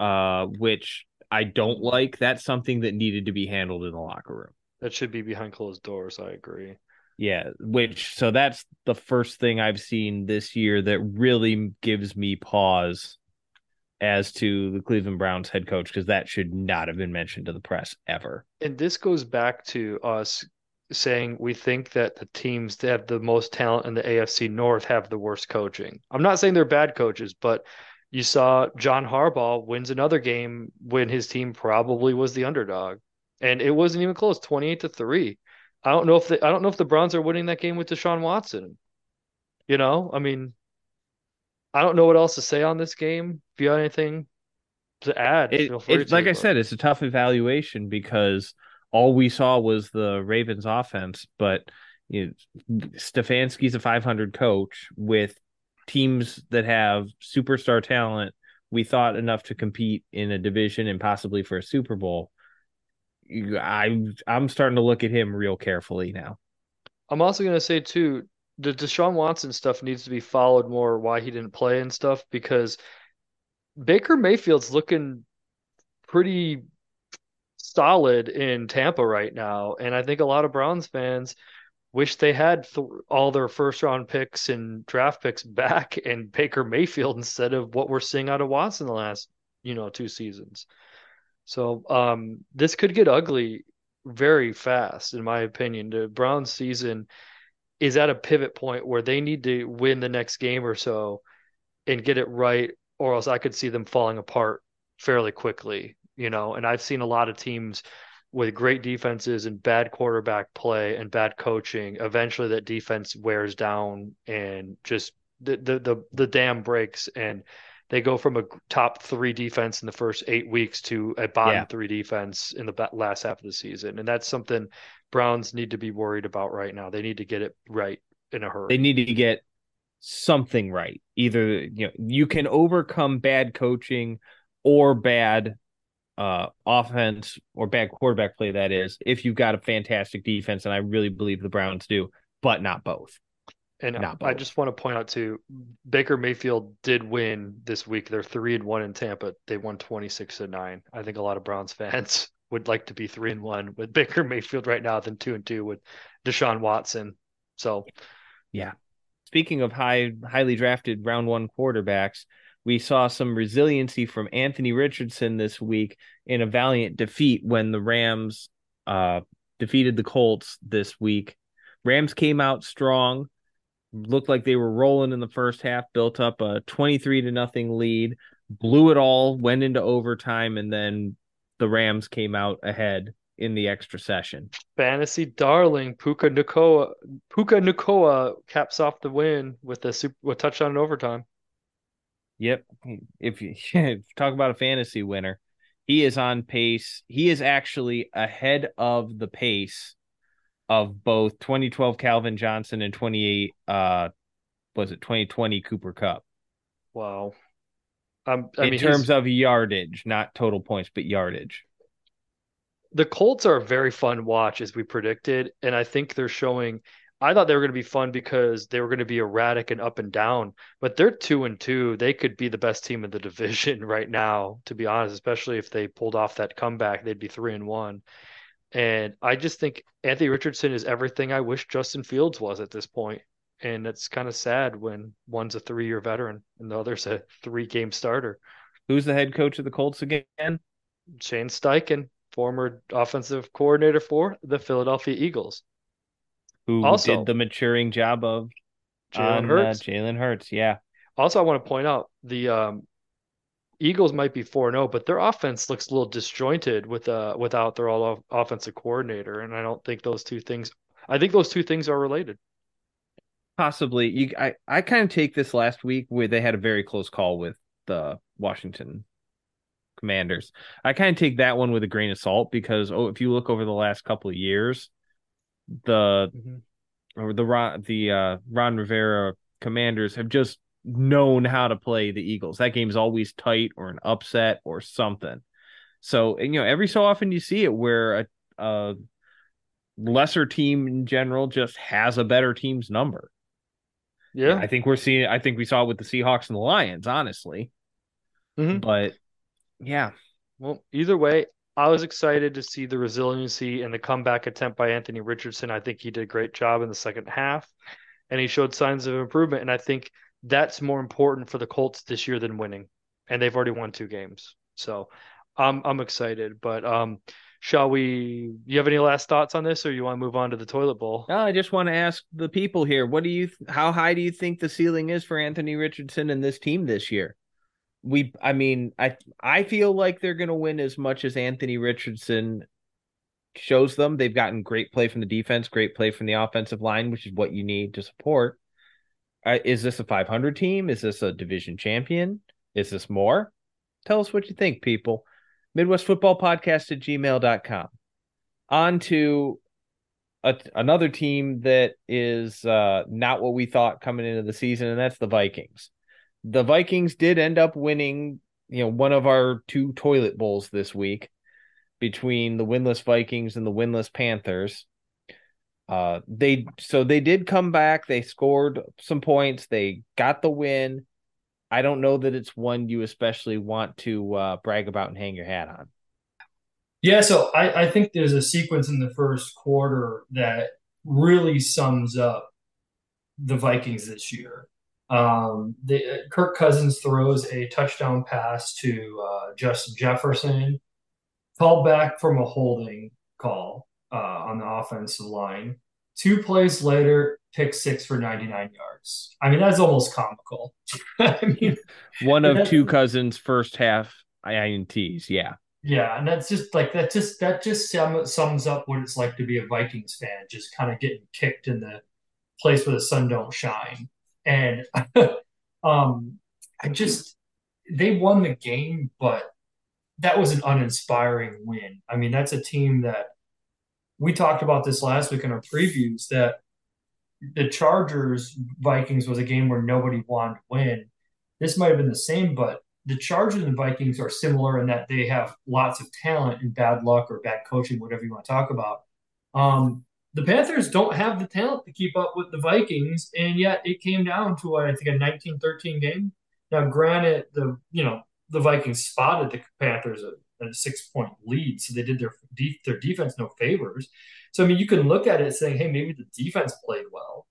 Uh, which I don't like. That's something that needed to be handled in the locker room. That should be behind closed doors. I agree. Yeah, which so that's the first thing I've seen this year that really gives me pause as to the Cleveland Browns head coach because that should not have been mentioned to the press ever. And this goes back to us saying we think that the teams that have the most talent in the AFC North have the worst coaching. I'm not saying they're bad coaches, but you saw John Harbaugh wins another game when his team probably was the underdog, and it wasn't even close, 28 to three. I don't know if the I don't know if the Browns are winning that game with Deshaun Watson. You know, I mean, I don't know what else to say on this game. If you have anything to add, it, it, like I said, it's a tough evaluation because all we saw was the Ravens offense, but you know, Stefanski's a 500 coach with teams that have superstar talent. We thought enough to compete in a division and possibly for a Super Bowl. I I'm starting to look at him real carefully now. I'm also going to say too, the Deshaun Watson stuff needs to be followed more. Why he didn't play and stuff because Baker Mayfield's looking pretty solid in Tampa right now, and I think a lot of Browns fans wish they had th- all their first round picks and draft picks back and Baker Mayfield instead of what we're seeing out of Watson the last you know two seasons. So um, this could get ugly very fast, in my opinion. The Browns season is at a pivot point where they need to win the next game or so and get it right, or else I could see them falling apart fairly quickly you know, and I've seen a lot of teams with great defenses and bad quarterback play and bad coaching. Eventually, that defense wears down and just the the the, the dam breaks and they go from a top three defense in the first eight weeks to a bottom yeah. three defense in the last half of the season, and that's something Browns need to be worried about right now. They need to get it right in a hurry. They need to get something right. Either you know you can overcome bad coaching or bad uh, offense or bad quarterback play that is if you've got a fantastic defense and I really believe the Browns do but not both and. I just want to point out too Baker Mayfield did win this week. They're 3 and 1 in Tampa. They won 26 to 9 I think a lot of Browns fans would like to be 3 and 1 with Baker Mayfield right now than 2 and 2 with Deshaun Watson. So yeah. Speaking of high highly drafted round 1 quarterbacks we saw some resiliency from Anthony Richardson this week in a valiant defeat when the Rams uh, defeated the Colts this week. Rams came out strong, looked like they were rolling in the first half, built up a 23 to nothing lead, blew it all, went into overtime, and then the Rams came out ahead in the extra session. Fantasy darling Puka Nacua Puka Nacua caps off the win with a super with touchdown in overtime. Yep. If you talk about a fantasy winner, he is on pace. He is actually ahead of the pace of both 2012 Calvin Johnson and 28 uh was it 2020 Cooper Kupp. Wow. Um, I in mean, terms of yardage, not total points, but yardage. The Colts are a very fun watch as we predicted, and I think they're showing I thought they were going to be fun because they were going to be erratic and up and down, but they're two and two. They could be the best team in the division right now, to be honest, especially if they pulled off that comeback, they'd be three and one. And I just think Anthony Richardson is everything I wish Justin Fields was at this point. And it's kind of sad when one's a three year veteran and the other's a three game starter. Who's the head coach of the Colts again? Shane Steichen, former offensive coordinator for the Philadelphia Eagles who also, did the maturing job of Jalen uh, Hurts. Uh, Jalen Hurts, yeah. Also, I want to point out the um, Eagles might be four zero, oh, but their offense looks a little disjointed with uh without their all offensive coordinator, and I don't think those two things. I think those two things are related. Possibly, you. I I kind of take this last week where they had a very close call with the Washington Commanders. I kind of take that one with a grain of salt because oh, if you look over the last couple of years, the mm-hmm. or the Ron the uh, Ron Rivera Commanders have just known how to play the Eagles. That game's always tight or an upset or something. So and, you know every so often you see it where a, a lesser team in general just has a better team's number. Yeah, I think we're seeing. I think we saw it with the Seahawks and the Lions, honestly. Mm-hmm. But yeah, well, either way, I was excited to see the resiliency and the comeback attempt by Anthony Richardson. I think he did a great job in the second half and he showed signs of improvement. And I think that's more important for the Colts this year than winning. And they've already won two games. So I'm I'm excited. But um shall we you have any last thoughts on this or you want to move on to the toilet bowl? No, I just want to ask the people here, what do you how high do you think the ceiling is for Anthony Richardson and this team this year? we I mean, I I feel like they're going to win as much as Anthony Richardson shows them. They've gotten great play from the defense, great play from the offensive line, which is what you need to support. Is this a 500 team? Is this a division champion? Is this more? Tell us what you think, people. Midwest Football Podcast at gmail.com. On to a, another team that is uh, not what we thought coming into the season, and that's the Vikings the Vikings did end up winning, you know, one of our two toilet bowls this week between the winless Vikings and the winless Panthers. Uh, they so they did come back. They scored some points. They got the win. I don't know that it's one you especially want to uh, brag about and hang your hat on. Yeah, so I, I think there's a sequence in the first quarter that really sums up the Vikings this year. Um, the, Kirk Cousins throws a touchdown pass to uh, Justin Jefferson, called back from a holding call uh, on the offensive line. Two plays later, pick six for 99 yards. I mean, that's almost comical. I mean, one of two Cousins' first half ints. Yeah. Yeah, and that's just like that. Just that just sum, sums up what it's like to be a Vikings fan, just kind of getting kicked in the place where the sun don't shine and um, I just they won the game, but that was an uninspiring win. I mean, that's a team that we talked about this last week in our previews that the Chargers Vikings was a game where nobody wanted to win. This might have been the same, but the Chargers and Vikings are similar in that they have lots of talent and bad luck or bad coaching, whatever you want to talk about. Um, the Panthers don't have the talent to keep up with the Vikings, and yet it came down to I think a 19-13 game. Now, granted, the you know the Vikings spotted the Panthers a six point lead, so they did their their defense no favors. So I mean, you can look at it saying, hey, maybe the defense played well,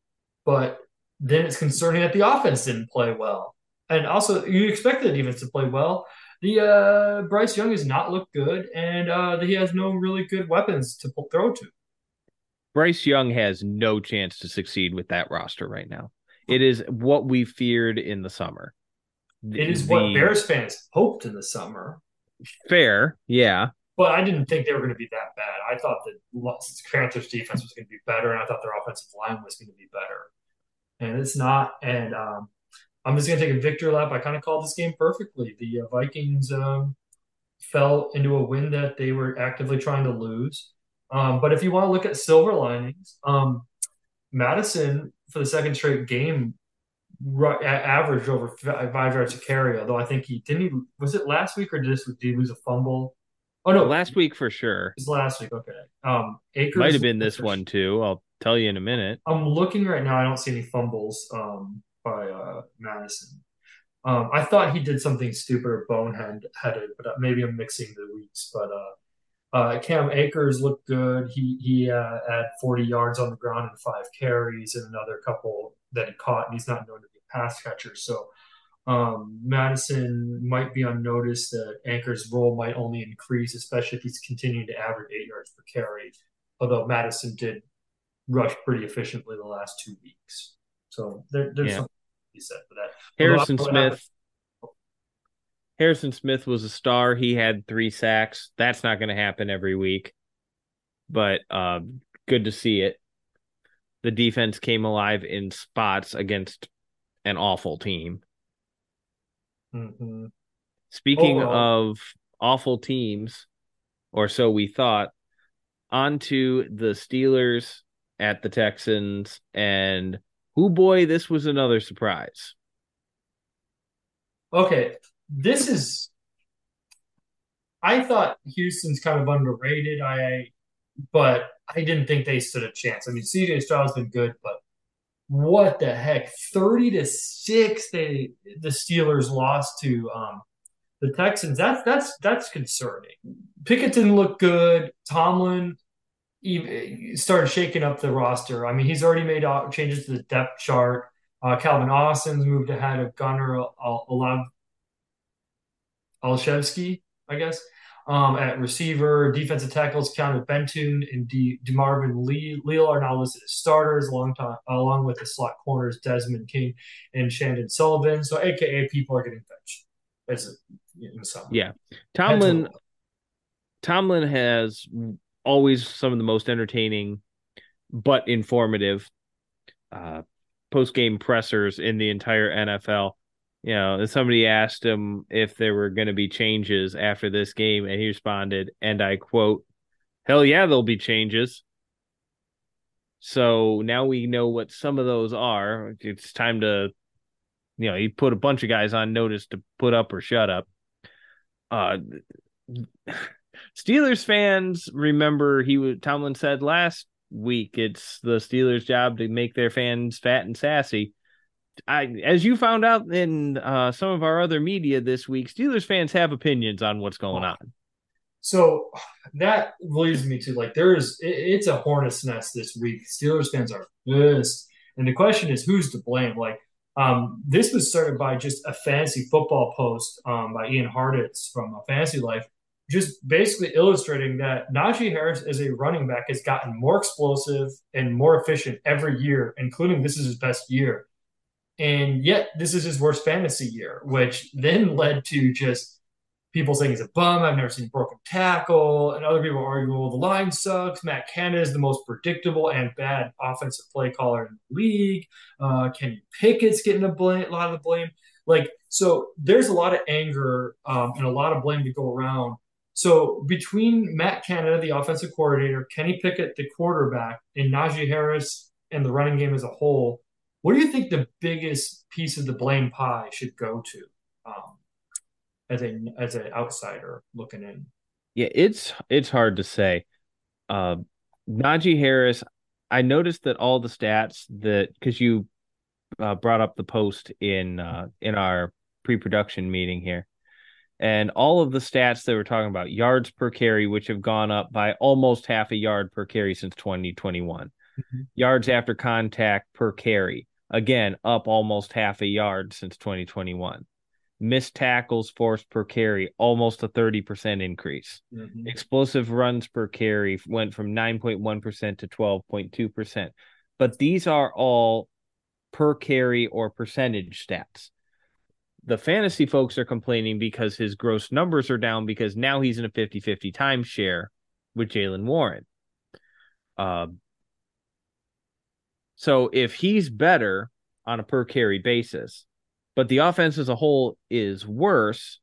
but then it's concerning that the offense didn't play well. and also you expect the defense to play well. The uh, Bryce Young has not looked good, and uh, he has no really good weapons to throw to. Bryce Young has no chance to succeed with that roster right now. It is what we feared in the summer. It is the, what Bears fans hoped in the summer. Fair, yeah. But I didn't think they were going to be that bad. I thought that Panthers defense was going to be better, and I thought their offensive line was going to be better. And it's not. And um, I'm just going to take a victory lap. I kind of called this game perfectly. The uh, Vikings um, fell into a win that they were actively trying to lose. Um, but if you want to look at silver linings, um, Mattison for the second straight game averaged over five yards a carry. Although I think he didn't. He, was it last week or did, this, did he lose a fumble? Oh no, last week for sure. It was last week. Okay. Um, Akers might have been this one too. I'll tell you in a minute. I'm looking right now. I don't see any fumbles um, by uh, Mattison. Um, I thought he did something stupid or boneheaded, but uh, maybe I'm mixing the weeks. But uh, uh, Cam Akers looked good. He he uh, had 40 yards on the ground and five carries, and another couple that he caught. And he's not known to pass catcher, so um, Mattison might be on notice that Akers' role might only increase, especially if he's continuing to average eight yards per carry. Although Mattison did rush pretty efficiently the last two weeks, so there, there's yeah. something to be said for that. Harrison Smith Harrison Smith was a star. He had three sacks. That's not going to happen every week, but uh, good to see it. The defense came alive in spots against an awful team. Mm-hmm. Speaking oh, of awful teams, or so we thought, on to the Steelers at the Texans. And who boy, this was another surprise. Okay, this is I thought Houston's kind of underrated. I but I didn't think they stood a chance. I mean, CJ Stroud's been good, but what the heck? 30 to 6 they the Steelers lost to um the Texans. That's that's that's concerning. Pickett didn't look good. Tomlin started shaking up the roster. I mean, he's already made changes to the depth chart. Uh, Calvin Austin's moved ahead of Gunnar Olav I guess, um, at receiver. Defensive tackles Keanu Benton and D- DeMarvin Lee- Leal are now listed as starters, along, along with the slot corners Desmond King and Chandon Sullivan. So, AKA, people are getting benched. As in some yeah, Tomlin. Tomlin has always some of the most entertaining, but informative uh, post game pressers in the entire NFL you know, somebody asked him if there were going to be changes after this game, and he responded, and I quote, Hell yeah, there'll be changes. So now we know what some of those are. It's time to, you know, he put a bunch of guys on notice to put up or shut up. Uh, Steelers fans remember he would Tomlin said last week it's the Steelers' job to make their fans fat and sassy. I, as you found out in uh, some of our other media this week, Steelers fans have opinions on what's going on. So that leads me to like there is it, it's a hornet's nest this week. Steelers fans are pissed, and the question is who's to blame. Like um, this was started by just a fantasy football post um, by Ian Hartitz from a Fantasy Life, just basically illustrating that Najee Harris as a running back has gotten more explosive and more efficient every year, including this is his best year. And yet, this is his worst fantasy year, which then led to just people saying he's a bum. I've never seen broken tackle. And other people arguing, well, the line sucks. Matt Canada is the most predictable and bad offensive play caller in the league. Uh, Kenny Pickett's getting a, blame, a lot of the blame. Like, so there's a lot of anger um, and a lot of blame to go around. So between Matt Canada, the offensive coordinator, Kenny Pickett, the quarterback, and Najee Harris and the running game as a whole, what do you think the biggest piece of the blame pie should go to, um, as a as an outsider looking in? Yeah, it's it's hard to say. Uh, Najee Harris, I noticed that all the stats that because you uh, brought up the post in uh, in our pre-production meeting here, and all of the stats they were talking about yards per carry, which have gone up by almost half a yard per carry since 2021, mm-hmm. yards after contact per carry, Again, up almost half a yard since 2021. Missed tackles forced per carry, almost a 30% increase. Mm-hmm. Explosive runs per carry went from 9.1% to 12.2%. But these are all per carry or percentage stats. The fantasy folks are complaining because his gross numbers are down because now he's in a 50 50 timeshare with Jaylen Warren. Uh, so if he's better on a per carry basis, but the offense as a whole is worse,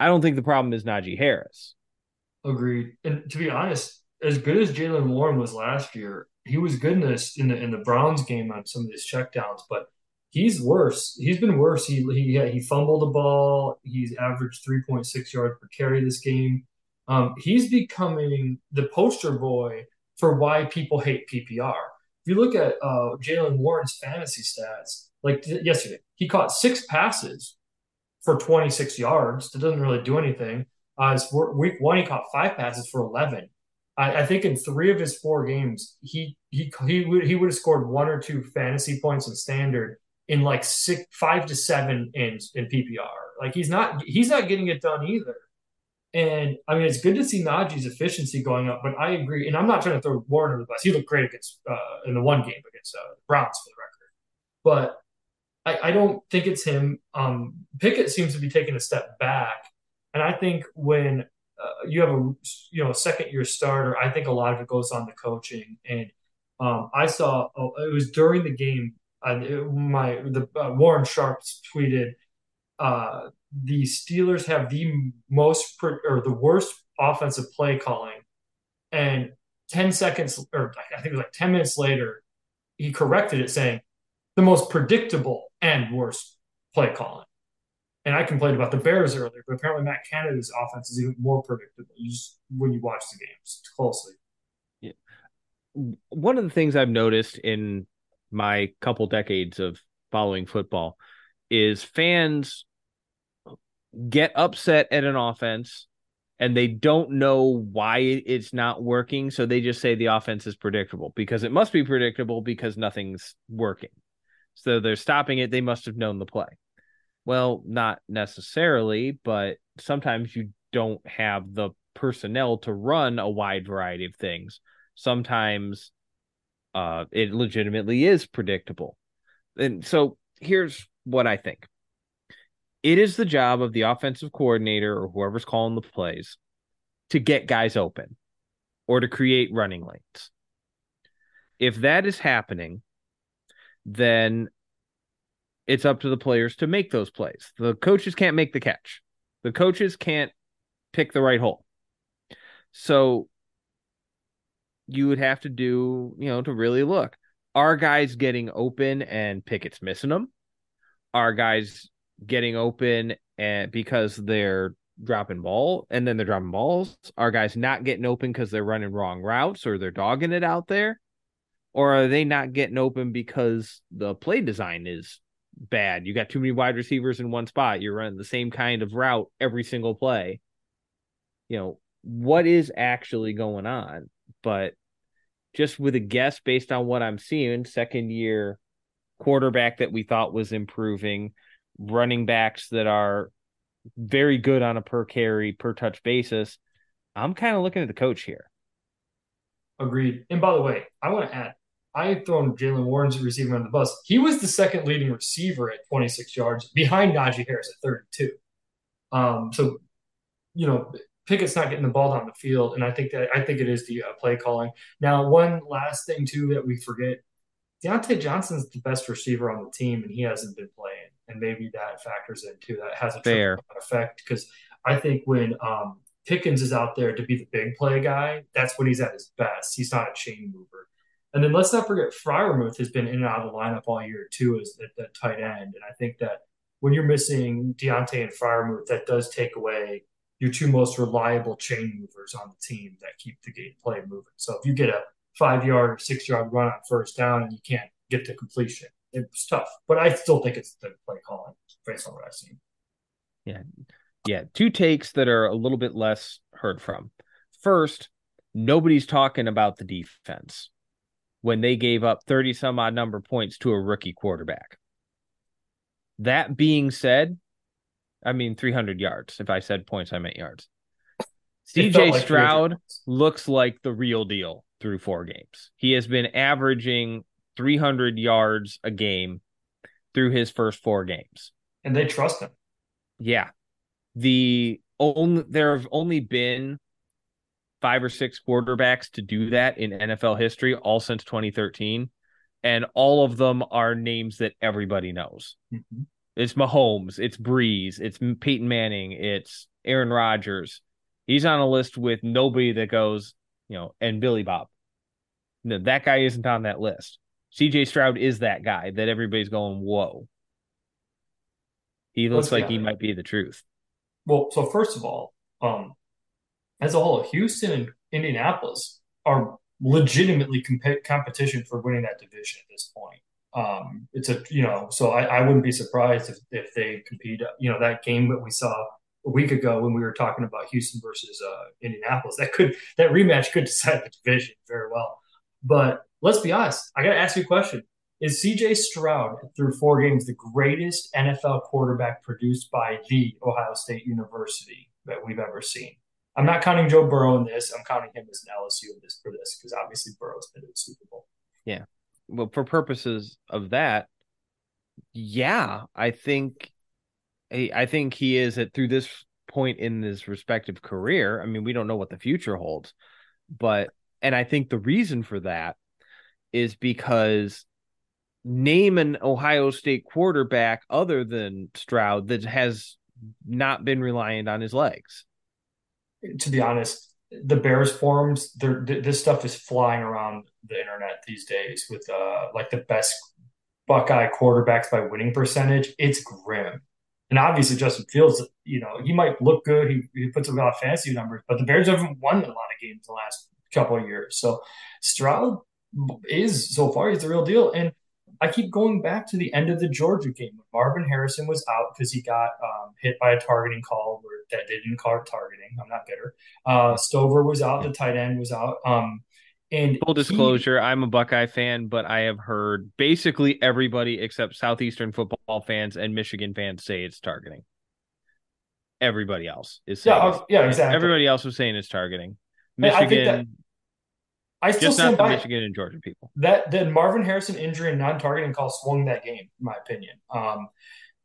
I don't think the problem is Najee Harris. Agreed. And to be honest, as good as Jaylen Warren was last year, he was goodness in the in the Browns game on some of these checkdowns, but he's worse. He's been worse. He he he fumbled the ball. He's averaged three point six yards per carry this game. Um, he's becoming the poster boy for why people hate PPR. You look at uh, Jaylen Warren's fantasy stats, like yesterday, he caught six passes for 26 yards. That doesn't really do anything. Uh, week one, he caught five passes for 11. I, I, think in three of his four games, he he he would he would have scored one or two fantasy points in standard in like six, five to seven in in PPR. Like he's not he's not getting it done either. And I mean, it's good to see Najee's efficiency going up, but I agree. And I'm not trying to throw Warren under the bus. He looked great against uh, in the one game against uh, the Browns for the record. But I, I don't think it's him. Um, Pickett seems to be taking a step back, and I think when uh, you have a you know a second year starter, I think a lot of it goes on the coaching. And um, I saw oh, it was during the game. Uh, my the uh, Warren Sharp's tweeted uh, the Steelers have the most or the worst offensive play calling, and ten seconds or I think it was like ten minutes later, he corrected it saying the most predictable and worst play calling. And I complained about the Bears earlier, but apparently Matt Canada's offense is even more predictable you just, when you watch the games closely. Yeah. One of the things I've noticed in my couple decades of following football is fans get upset at an offense and they don't know why it's not working. So they just say the offense is predictable because it must be predictable because nothing's working. So they're stopping it. They must have known the play. Well, not necessarily, but sometimes you don't have the personnel to run a wide variety of things. Sometimes uh, it legitimately is predictable. And so here's what I think it is the job of the offensive coordinator or whoever's calling the plays to get guys open or to create running lanes. If that is happening, then it's up to the players to make those plays. The coaches can't make the catch. The coaches can't pick the right hole. So you would have to do, you know, to really look. Are guys getting open and Pickett's missing them? Are guys getting open and because they're dropping ball and then they're dropping balls? Are guys not getting open because they're running wrong routes or they're dogging it out there? Or are they not getting open because the play design is bad? You got too many wide receivers in one spot. You're running the same kind of route every single play. You know, what is actually going on? But just with a guess based on what I'm seeing, second year quarterback that we thought was improving, running backs that are very good on a per carry, per touch basis. I'm kind of looking at the coach here. Agreed. And by the way, I want to add, I have thrown Jaylen Warren's receiver on the bus. He was the second leading receiver at 26 yards behind Najee Harris at 32. Um, so, you know, Pickett's not getting the ball down the field, and I think that I think it is the uh, play calling. Now, one last thing too that we forget: Diontae Johnson's the best receiver on the team, and he hasn't been playing and maybe that factors in too. That has a fair effect because I think when um, Pickens is out there to be the big play guy, that's when he's at his best. He's not a chain mover. And then let's not forget Freiermuth has been in and out of the lineup all year too as at the tight end. And I think that when you're missing Diontae and Freiermuth, that does take away your two most reliable chain movers on the team that keep the game play moving. So if you get a five yard or six yard run on first down and you can't get to completion, it's tough, but I still think it's the play calling based on what I've seen. Yeah. Yeah. Two takes that are a little bit less heard from. First, nobody's talking about the defense. when they gave up 30 some odd number points to a rookie quarterback. That being said, I mean 300 yards. If I said points, I meant yards. CJ like Stroud looks like the real deal through four games. He has been averaging 300 yards a game through his first four games. And they trust him. Yeah. The only there have only been five or six quarterbacks to do that in NFL history, all since 2013. And all of them are names that everybody knows. Mm-hmm. It's Mahomes, it's Brees, it's Peyton Manning, it's Aaron Rodgers. He's on a list with nobody that goes, you know, and Billy Bob. No, that guy isn't on that list. CJ Stroud is that guy that everybody's going, whoa. He looks like he might be the truth. Well, so first of all, um, as a whole, Houston and Indianapolis are legitimately comp- competition for winning that division at this point. Um, it's a you know, so I, I wouldn't be surprised if, if they compete. You know, that game that we saw a week ago when we were talking about Houston versus uh, Indianapolis, that could that rematch could decide the division very well. But let's be honest, I got to ask you a question: Is C.J. Stroud through four games the greatest NFL quarterback produced by the Ohio State University that we've ever seen? I'm not counting Joe Burrow in this. I'm counting him as an LSU in this for this because obviously Burrow's been in the Super Bowl. Yeah. Well, for purposes of that, yeah, I think I think he is at through this point in his respective career. I mean, we don't know what the future holds, but and I think the reason for that is because name an Ohio State quarterback other than Stroud that has not been reliant on his legs to be honest, the Bears forums, this stuff is flying around the internet these days with uh, like the best Buckeye quarterbacks by winning percentage. It's grim. And obviously, Justin Fields, you know, he might look good. He, he puts up a lot of fantasy numbers, but the Bears haven't won a lot of games the last couple of years. So Stroud is so far he's the real deal. And I keep going back to the end of the Georgia game when Marvin Harrison was out because he got um, hit by a targeting call where that didn't call targeting. I'm not bitter. Uh, Stover was out. The tight end was out. Um, and full disclosure, he, I'm a Buckeye fan, but I have heard basically everybody except Southeastern football fans and Michigan fans say it's targeting. Everybody else is saying yeah, yeah, exactly. Everybody else was saying it's targeting. Michigan I still just not the Michigan and Georgia people. That the Marvin Harrison injury and non-targeting call swung that game, in my opinion. Um,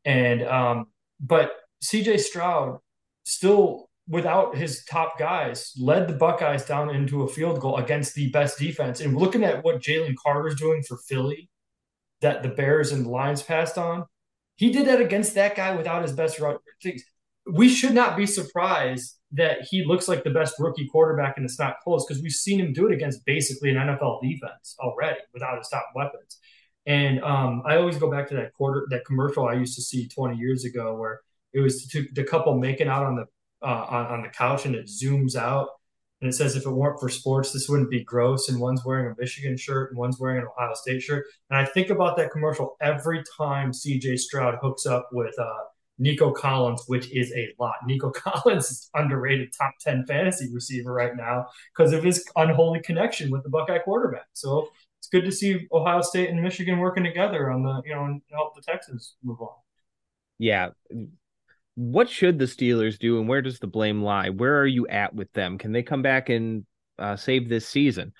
and um, but C.J. Stroud still, without his top guys, led the Buckeyes down into a field goal against the best defense. And looking at what Jalen Carter's doing for Philly, that the Bears and the Lions passed on, he did that against that guy without his best run. We should not be surprised that he looks like the best rookie quarterback and it's not close because we've seen him do it against basically an NFL defense already without his top weapons. And um, I always go back to that quarter that commercial I used to see 20 years ago where it was the couple making out on the uh, on, on the couch and it zooms out and it says if it weren't for sports this wouldn't be gross and one's wearing a Michigan shirt and one's wearing an Ohio State shirt and I think about that commercial every time CJ Stroud hooks up with uh, Nico Collins, which is a lot. Nico Collins is underrated top 10 fantasy receiver right now because of his unholy connection with the Buckeye quarterback. So it's good to see Ohio State and Michigan working together on the, you know, and help the Texans move on. Yeah. What should the Steelers do and where does the blame lie? Where are you at with them? Can they come back and uh, save this season?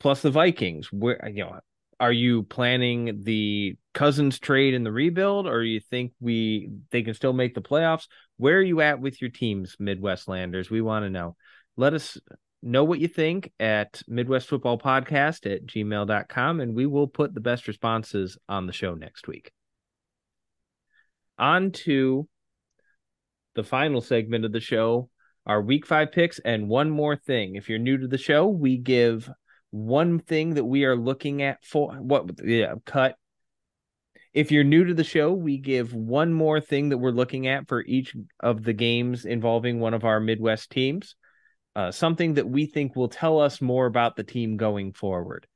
Plus the Vikings, where you know, are you planning the Cousins trade in the rebuild, or you think we they can still make the playoffs? Where are you at with your teams, Midwestlanders? We want to know. Let us know what you think at Midwest Football Podcast at gmail.com, and we will put the best responses on the show next week. On to the final segment of the show, our week five picks, and one more thing. If you're new to the show, we give one thing that we are looking at for what yeah cut. If you're new to the show we give one more thing that we're looking at for each of the games involving one of our midwest teams uh, something that we think will tell us more about the team going forward.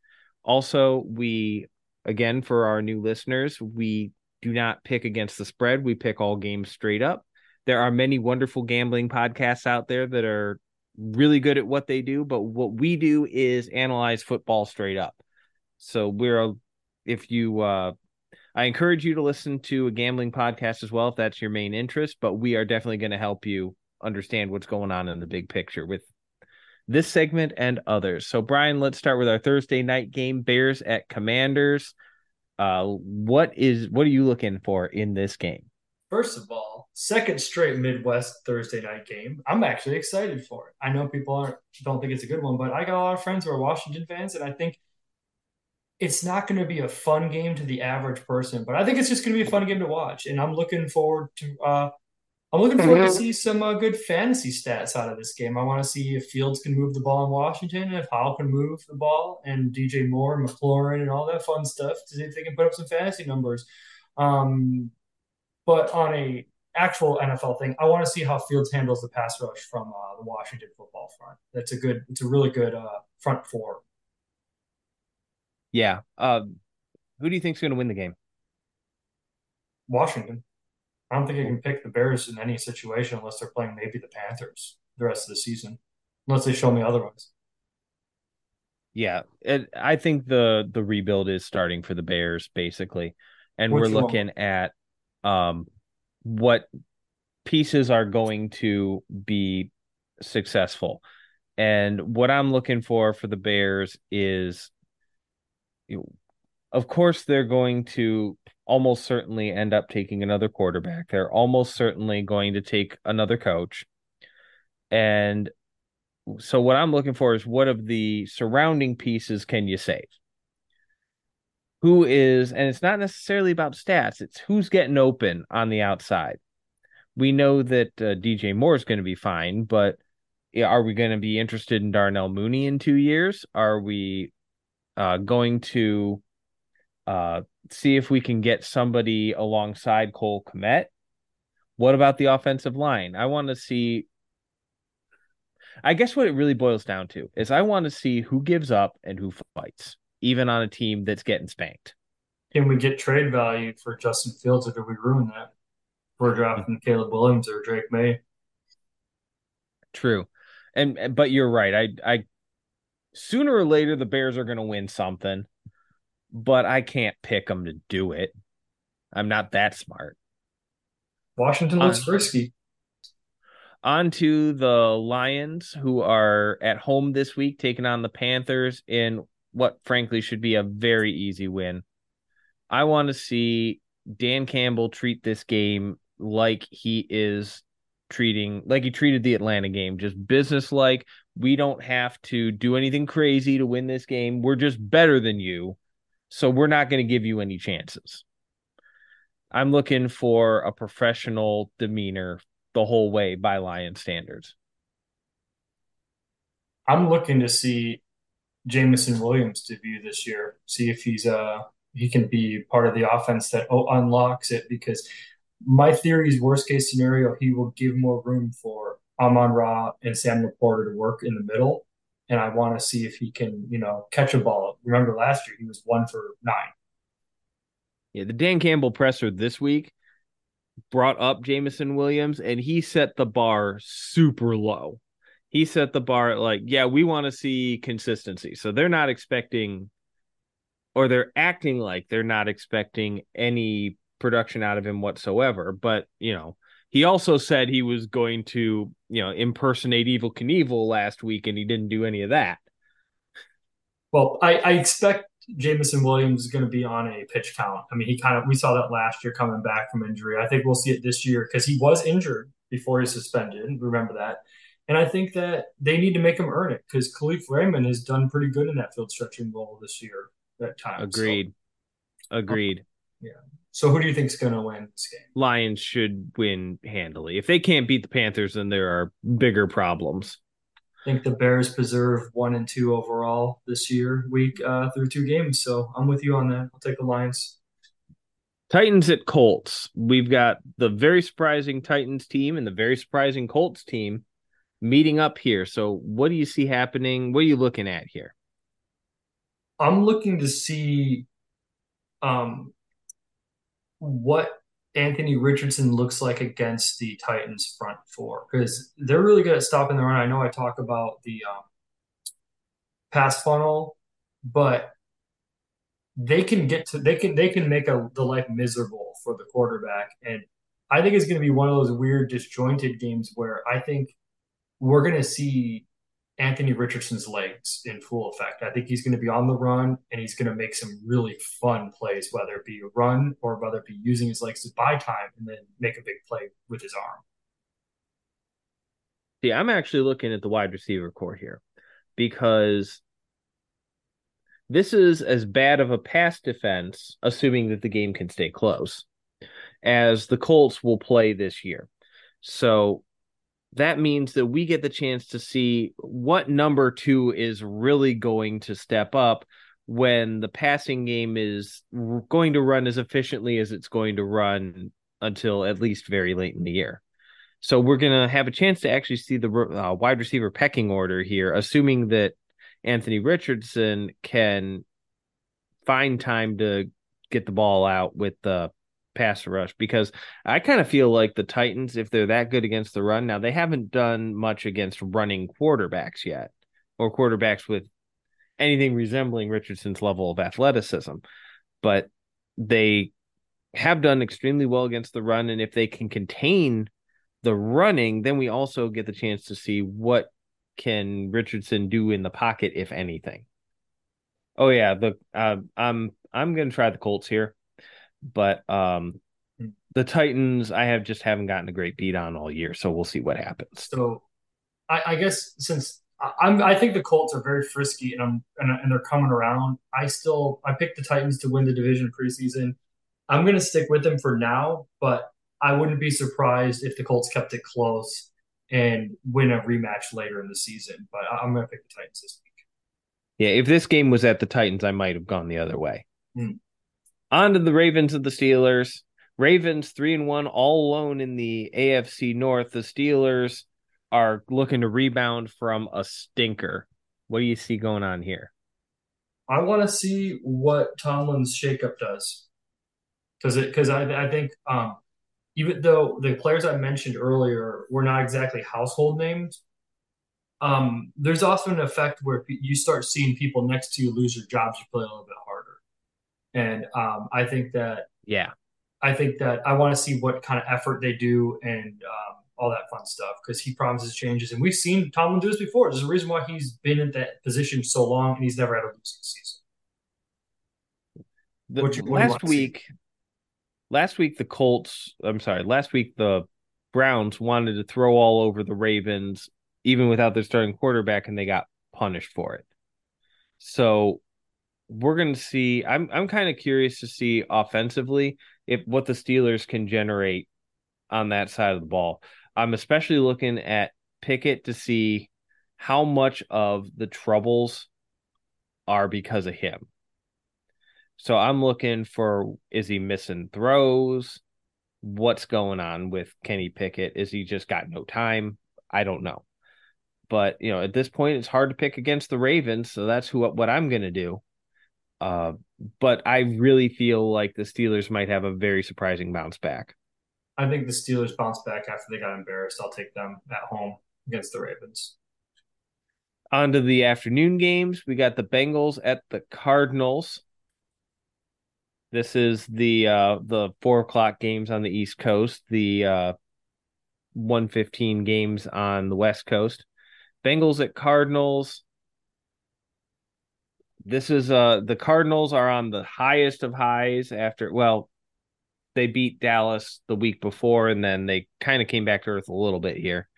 Also we again for our new listeners we do not pick against the spread. We pick all games straight up. There are many wonderful gambling podcasts out there that are really good at what they do, but what we do is analyze football straight up. So we're if you uh I encourage you to listen to a gambling podcast as well if that's your main interest, but we are definitely going to help you understand what's going on in the big picture with this segment and others. So Brian, let's start with our Thursday night game Bears at Commanders. Uh what is what are you looking for in this game? First of all, second straight Midwest Thursday night game. I'm actually excited for it. I know people aren't don't think it's a good one, but I got a lot of friends who are Washington fans, and I think it's not going to be a fun game to the average person, but I think it's just going to be a fun game to watch. And I'm looking forward to uh, I'm looking forward to see some uh, good fantasy stats out of this game. I want to see if Fields can move the ball in Washington, and if Howell can move the ball, and DJ Moore, and McLaurin, and all that fun stuff to see if they can put up some fantasy numbers. Um, but on a actual NFL thing, I want to see how Fields handles the pass rush from uh, the Washington football front. That's a good. It's a really good uh, front four. Yeah. Uh, who do you think's going to win the game? Washington. I don't think you can pick the Bears in any situation unless they're playing maybe the Panthers the rest of the season, unless they show me otherwise. Yeah, it, I think the the rebuild is starting for the Bears basically, and Which we're looking one? at um, what pieces are going to be successful. And what I'm looking for for the Bears is, you know, of course, they're going to almost certainly end up taking another quarterback. They're almost certainly going to take another coach. And so, what I'm looking for is what of the surrounding pieces can you save? Who is, and it's not necessarily about stats, it's who's getting open on the outside. We know that uh, DJ Moore is going to be fine, but are we going to be interested in Darnell Mooney in two years? Are we uh, going to uh, see if we can get somebody alongside Cole Kmet? What about the offensive line? I want to see. I guess what it really boils down to is I want to see who gives up and who fights even on a team that's getting spanked. Can we get trade value for Justin Fields, or do we ruin that? We're drafting Caleb Williams or Drake Maye. True, and but you're right. I I sooner or later the Bears are going to win something, but I can't pick them to do it. I'm not that smart. Washington looks on, risky. On to the Lions, who are at home this week, taking on the Panthers in what frankly should be a very easy win. I want to see Dan Campbell treat this game like he is treating like he treated the Atlanta game, just business like. We don't have to do anything crazy to win this game. We're just better than you. So we're not going to give you any chances. I'm looking for a professional demeanor the whole way by Lion standards. I'm looking to see Jameson Williams debut this year. See if he's uh he can be part of the offense that unlocks it. Because my theory is worst case scenario, he will give more room for Amon Ra and Sam LaPorta to work in the middle. And I want to see if he can, you know, catch a ball. Remember last year he was one for nine. Yeah, the Dan Campbell presser this week brought up Jameson Williams, and he set the bar super low he set the bar at like, yeah, we want to see consistency. So they're not expecting, or they're acting like they're not expecting any production out of him whatsoever. But, you know, he also said he was going to, you know, impersonate Evel Knievel last week, and he didn't do any of that. Well, I, I expect Jameson Williams is going to be on a pitch count. I mean, he kind of, we saw that last year coming back from injury. I think we'll see it this year because he was injured before he suspended. Remember that. And I think that they need to make him earn it because Kalif Raymond has done pretty good in that field stretching role this year at times. Agreed. So, Agreed. yeah. So who do you think is going to win this game? Lions should win handily. If they can't beat the Panthers, then there are bigger problems. I think the Bears preserve one and two overall this year, week uh, through two games. So I'm with you on that. I'll take the Lions. Titans at Colts. We've got the very surprising Titans team and the very surprising Colts team meeting up here. So, what do you see happening? What are you looking at here? I'm looking to see um, what Anthony Richardson looks like against the Titans front four because they're really good at stopping the run. I know I talk about the um, pass funnel, but they can get to they can they can make a the life miserable for the quarterback, and I think it's going to be one of those weird disjointed games where I think we're going to see Anthony Richardson's legs in full effect. I think he's going to be on the run and he's going to make some really fun plays, whether it be a run or whether it be using his legs to buy time and then make a big play with his arm. See, I'm actually looking at the wide receiver corps here because this is as bad of a pass defense, assuming that the game can stay close, as the Colts will play this year. So that means that we get the chance to see what number two is really going to step up when the passing game is going to run as efficiently as it's going to run until at least very late in the year. So we're going to have a chance to actually see the uh, wide receiver pecking order here, assuming that Anthony Richardson can find time to get the ball out with the pass rush because I kind of feel like the Titans, if they're that good against the run, now they haven't done much against running quarterbacks yet, or quarterbacks with anything resembling Richardson's level of athleticism, but they have done extremely well against the run. And if they can contain the running, then we also get the chance to see what can Richardson do in the pocket, if anything. Oh yeah, the uh, I'm I'm gonna try the Colts here but um, hmm. the Titans, I have just haven't gotten a great beat on all year, so we'll see what happens. So, I, I guess since I'm, I think the Colts are very frisky and I'm and, and, they're coming around. I still I picked the Titans to win the division preseason. I'm going to stick with them for now, but I wouldn't be surprised if the Colts kept it close and win a rematch later in the season. But I'm going to pick the Titans this week. Yeah, if this game was at the Titans, I might have gone the other way. Mm. On to the Ravens of the Steelers. Ravens three and one all alone in the AFC North. The Steelers are looking to rebound from a stinker. What do you see going on here? I want to see what Tomlin's shakeup does, because because I I think um, even though the players I mentioned earlier were not exactly household names, um, there's also an effect where you start seeing people next to you lose their jobs. You play a little bit. And um, I think that yeah, I think that I want to see what kind of effort they do and um, all that fun stuff because he promises changes, and we've seen Tomlin do this before. There's a reason why he's been in that position so long, and he's never had a losing season. The, what you, what last week, last week the Colts. I'm sorry, last week the Browns wanted to throw all over the Ravens, even without their starting quarterback, and they got punished for it. So we're going to see. I'm I'm kind of curious to see offensively if what the Steelers can generate on that side of the ball. I'm especially looking at Pickett to see how much of the troubles are because of him. So I'm looking for is he missing throws? What's going on with Kenny Pickett? Is he just got no time? I don't know. But you know, at this point, it's hard to pick against the Ravens, so that's who what I'm going to do. Uh, but I really feel like the Steelers might have a very surprising bounce back. I think the Steelers bounce back after they got embarrassed. I'll take them at home against the Ravens. On to the afternoon games. We got the Bengals at the Cardinals. This is the uh the four o'clock games on the East Coast, the uh one fifteen games on the West Coast. Bengals at Cardinals this is uh the Cardinals are on the highest of highs after well they beat Dallas the week before and then they kind of came back to earth a little bit here.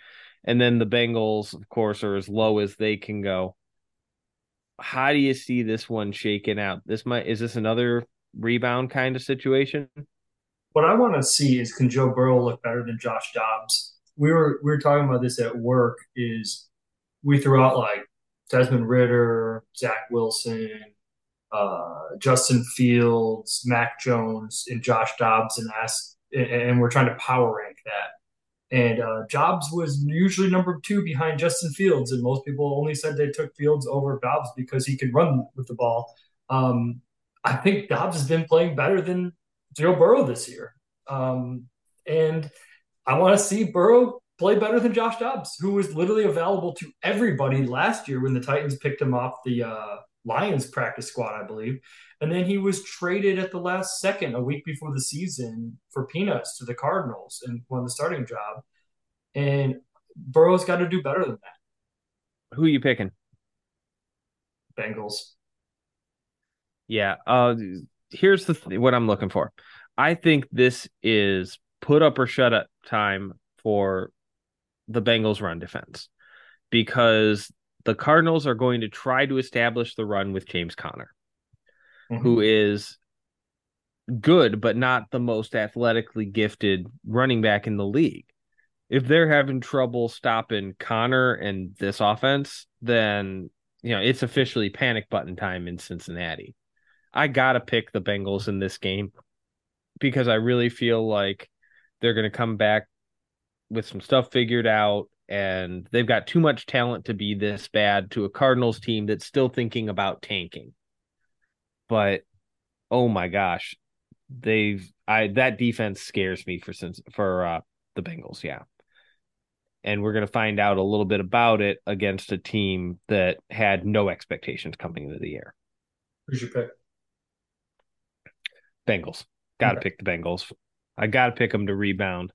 And then the Bengals of course are as low as they can go. How do you see this one shaking out? This might is this another rebound kind of situation? What I want to see is can Joe Burrow look better than Josh Dobbs? We were we were talking about this at work is we threw out like Desmond Ridder, Zach Wilson, uh, Justin Fields, Mac Jones, and Josh Dobbs, and asked, and we're trying to power rank that. And uh, Dobbs was usually number two behind Justin Fields, and most people only said they took Fields over Dobbs because he could run with the ball. Um, I think Dobbs has been playing better than Joe Burrow this year, um, and I want to see Burrow play better than Josh Dobbs, who was literally available to everybody last year when the Titans picked him off the uh, Lions practice squad, I believe. And then he was traded at the last second, a week before the season, for peanuts to the Cardinals and won the starting job. And Burrow's got to do better than that. Who are you picking? Bengals. Yeah. Uh, here's the th- what I'm looking for. I think this is put up or shut up time for the Bengals run defense because the Cardinals are going to try to establish the run with James Conner, mm-hmm. who is good but not the most athletically gifted running back in the league. If they're having trouble stopping Conner and this offense, then you know it's officially panic button time in Cincinnati. I gotta pick the Bengals in this game because I really feel like they're gonna come back with some stuff figured out and they've got too much talent to be this bad to a Cardinals team that's still thinking about tanking. But oh my gosh, they've I that defense scares me for since for uh the Bengals, yeah. And we're going to find out a little bit about it against a team that had no expectations coming into the year. Who's your pick? Bengals. Got to okay. pick the Bengals. I got to pick them to rebound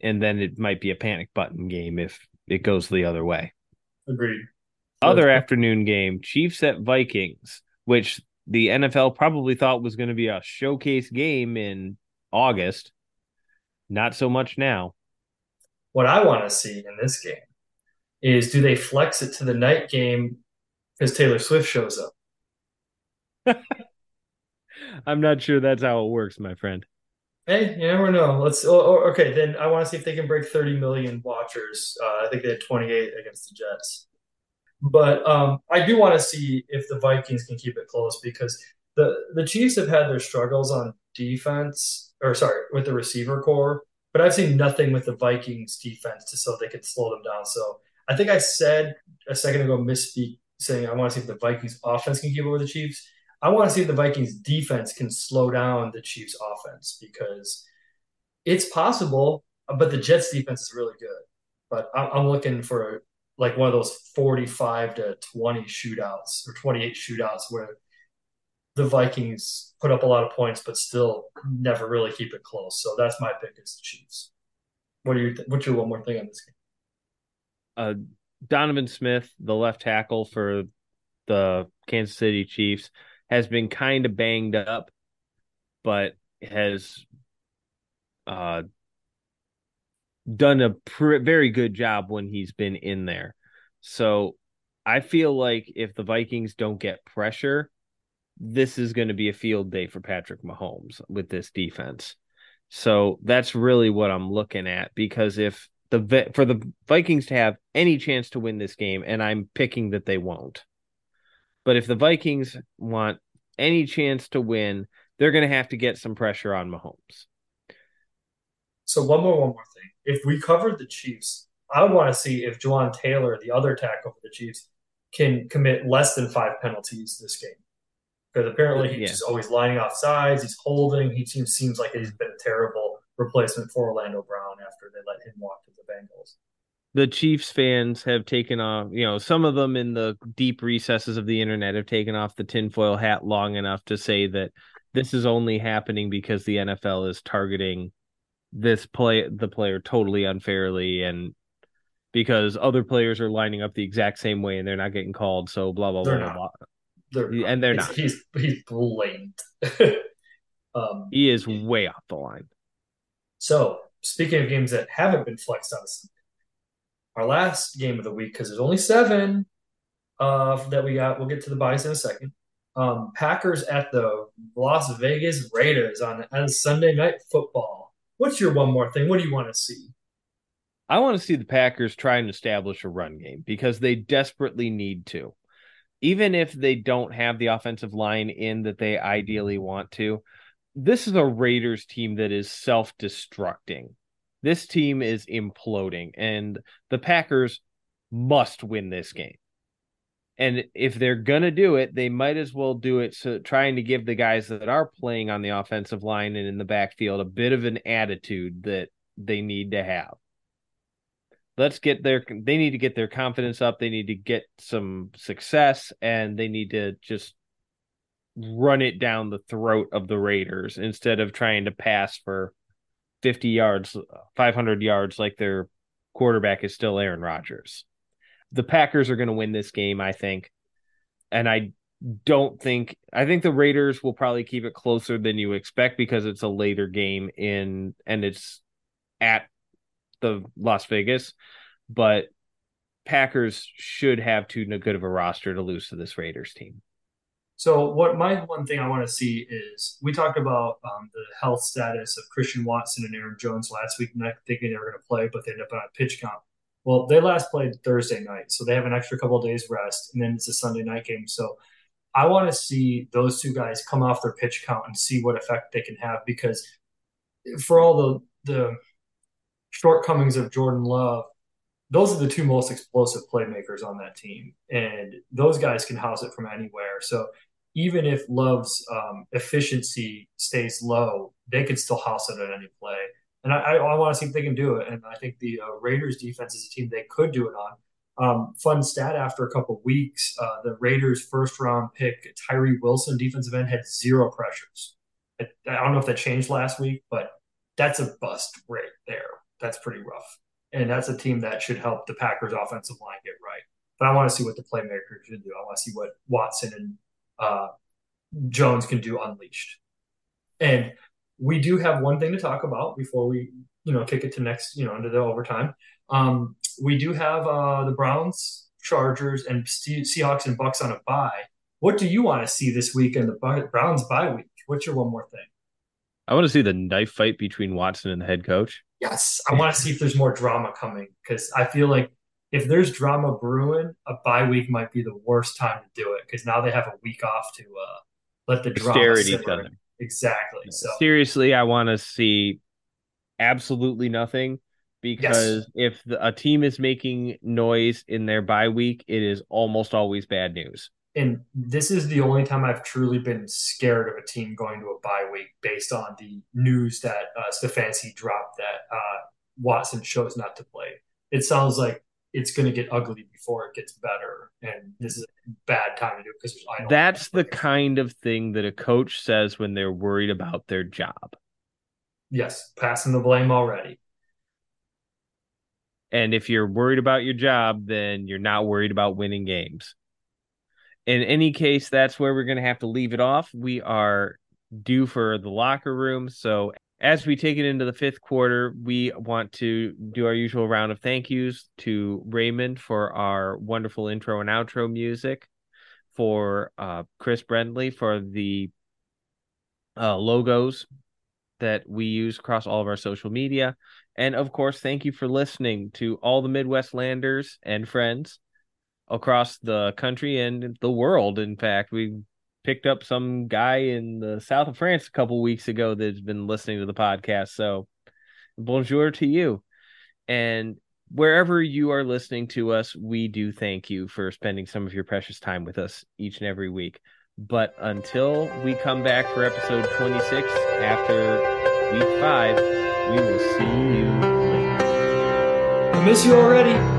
and then it might be a panic button game if it goes the other way. Agreed. Other afternoon game, Chiefs at Vikings, which the NFL probably thought was going to be a showcase game in August. Not so much now. What I want to see in this game is do they flex it to the night game because Taylor Swift shows up? I'm not sure that's how it works, my friend. Hey, you never know. Let's. Oh, oh, okay, then I want to see if they can break 30 million watchers. Uh, I think they had 28 against the Jets. But um, I do want to see if the Vikings can keep it close because the the Chiefs have had their struggles on defense, or sorry, with the receiver corps. But I've seen nothing with the Vikings defense to so they could slow them down. So I think I said a second ago misspeak saying I want to see if the Vikings offense can keep up with the Chiefs. I want to see if the Vikings defense can slow down the Chiefs offense because it's possible, but the Jets defense is really good. But I'm looking for like one of those 45 to 20 shootouts or 28 shootouts where the Vikings put up a lot of points, but still never really keep it close. So that's my pick is the Chiefs. What are you? Th- what's your one more thing on this game? Uh, Donovan Smith, the left tackle for the Kansas City Chiefs, has been kind of banged up, but has uh, done a pr- very good job when he's been in there. So I feel like if the Vikings don't get pressure, this is going to be a field day for Patrick Mahomes with this defense. So that's really what I'm looking at because if the for the Vikings to have any chance to win this game, and I'm picking that they won't, but if the Vikings want any chance to win, they're going to have to get some pressure on Mahomes. So one more, one more thing. If we cover the Chiefs, I want to see if Jawaan Taylor, the other tackle for the Chiefs, can commit less than five penalties this game. Because apparently he's yeah. just always lining off sides. He's holding. He seems seems like he's been a terrible replacement for Orlando Brown after they let him walk to the Bengals the Chiefs fans have taken off, you know, some of them in the deep recesses of the internet have taken off the tinfoil hat long enough to say that this is only happening because the NFL is targeting this play the player totally unfairly and because other players are lining up the exact same way and they're not getting called so blah blah they're blah, blah. They're and they're not he's he's blamed. um, he is way off the line so speaking of games that haven't been flexed on our last game of the week because there's only seven uh, that we got. We'll get to the buys in a second. Um, Packers at the Las Vegas Raiders on, on Sunday night football. What's your one more thing? What do you want to see? I want to see the Packers try and establish a run game because they desperately need to. Even if they don't have the offensive line in that they ideally want to, this is a Raiders team that is self destructing this team is imploding, and the Packers must win this game. And if they're gonna do it, they might as well do it so trying to give the guys that are playing on the offensive line and in the backfield a bit of an attitude that they need to have. Let's get their they need to get their confidence up, they need to get some success, and they need to just run it down the throat of the Raiders instead of trying to pass for 50 yards, 500 yards like their quarterback is still Aaron Rodgers. The Packers are going to win this game, I think. And I don't think I think the Raiders will probably keep it closer than you expect because it's a later game in and it's at the Las Vegas, but Packers should have too good of a roster to lose to this Raiders team. So, what my one thing I want to see is we talked about um, the health status of Christian Watson and Aaron Jones last week, not thinking they were going to play, but they ended up on a pitch count. Well, they last played Thursday night, so they have an extra couple days rest, and then it's a Sunday night game. So, I want to see those two guys come off their pitch count and see what effect they can have because for all the the shortcomings of Jordan Love, those are the two most explosive playmakers on that team, and those guys can house it from anywhere. So even if Love's um, efficiency stays low, they could still house it at any play. And I, I, I want to see if they can do it. And I think the uh, Raiders defense is a team they could do it on. Um, fun stat after a couple weeks, uh, the Raiders' first round pick, Tyree Wilson, defensive end, had zero pressures. I, I don't know if that changed last week, but that's a bust right there. That's pretty rough. And that's a team that should help the Packers' offensive line get right. But I want to see what the playmakers can do. I want to see what Watson and uh, Jones can do unleashed. And we do have one thing to talk about before we, you know, kick it to next, you know, into the overtime. Um, we do have uh, the Browns, Chargers, and Seahawks and Bucs on a bye. What do you want to see this week in the Browns bye week? What's your one more thing? I want to see the knife fight between Watson and the head coach. Yes, I want to see if there's more drama coming because I feel like if there's drama brewing, a bye week might be the worst time to do it because now they have a week off to uh, let the drama stare at each other. Exactly. So seriously, I want to see absolutely nothing because yes. if the, a team is making noise in their bye week, it is almost always bad news. And this is the only time I've truly been scared of a team going to a bye week based on the news that uh, Stefanski dropped that uh, Watson chose not to play. It sounds like it's going to get ugly before it gets better. And this is a bad time to do it because that's the kind of thing that a coach says when they're worried about their job. Yes, passing the blame already. And if you're worried about your job, then you're not worried about winning games. In any case, that's where we're going to have to leave it off. We are due for the locker room. So as we take it into the fifth quarter, we want to do our usual round of thank yous to Raymond for our wonderful intro and outro music, for uh, Chris Brendley for the uh, logos that we use across all of our social media. And of course, thank you for listening to all the Midwest landers and friends across the country and the world. In fact, we picked up some guy in the south of France a couple weeks ago that's been listening to the podcast. So, bonjour to you. And wherever you are listening to us, we do thank you for spending some of your precious time with us each and every week. But until we come back for episode 26 after week five, we will see you later. I miss you already.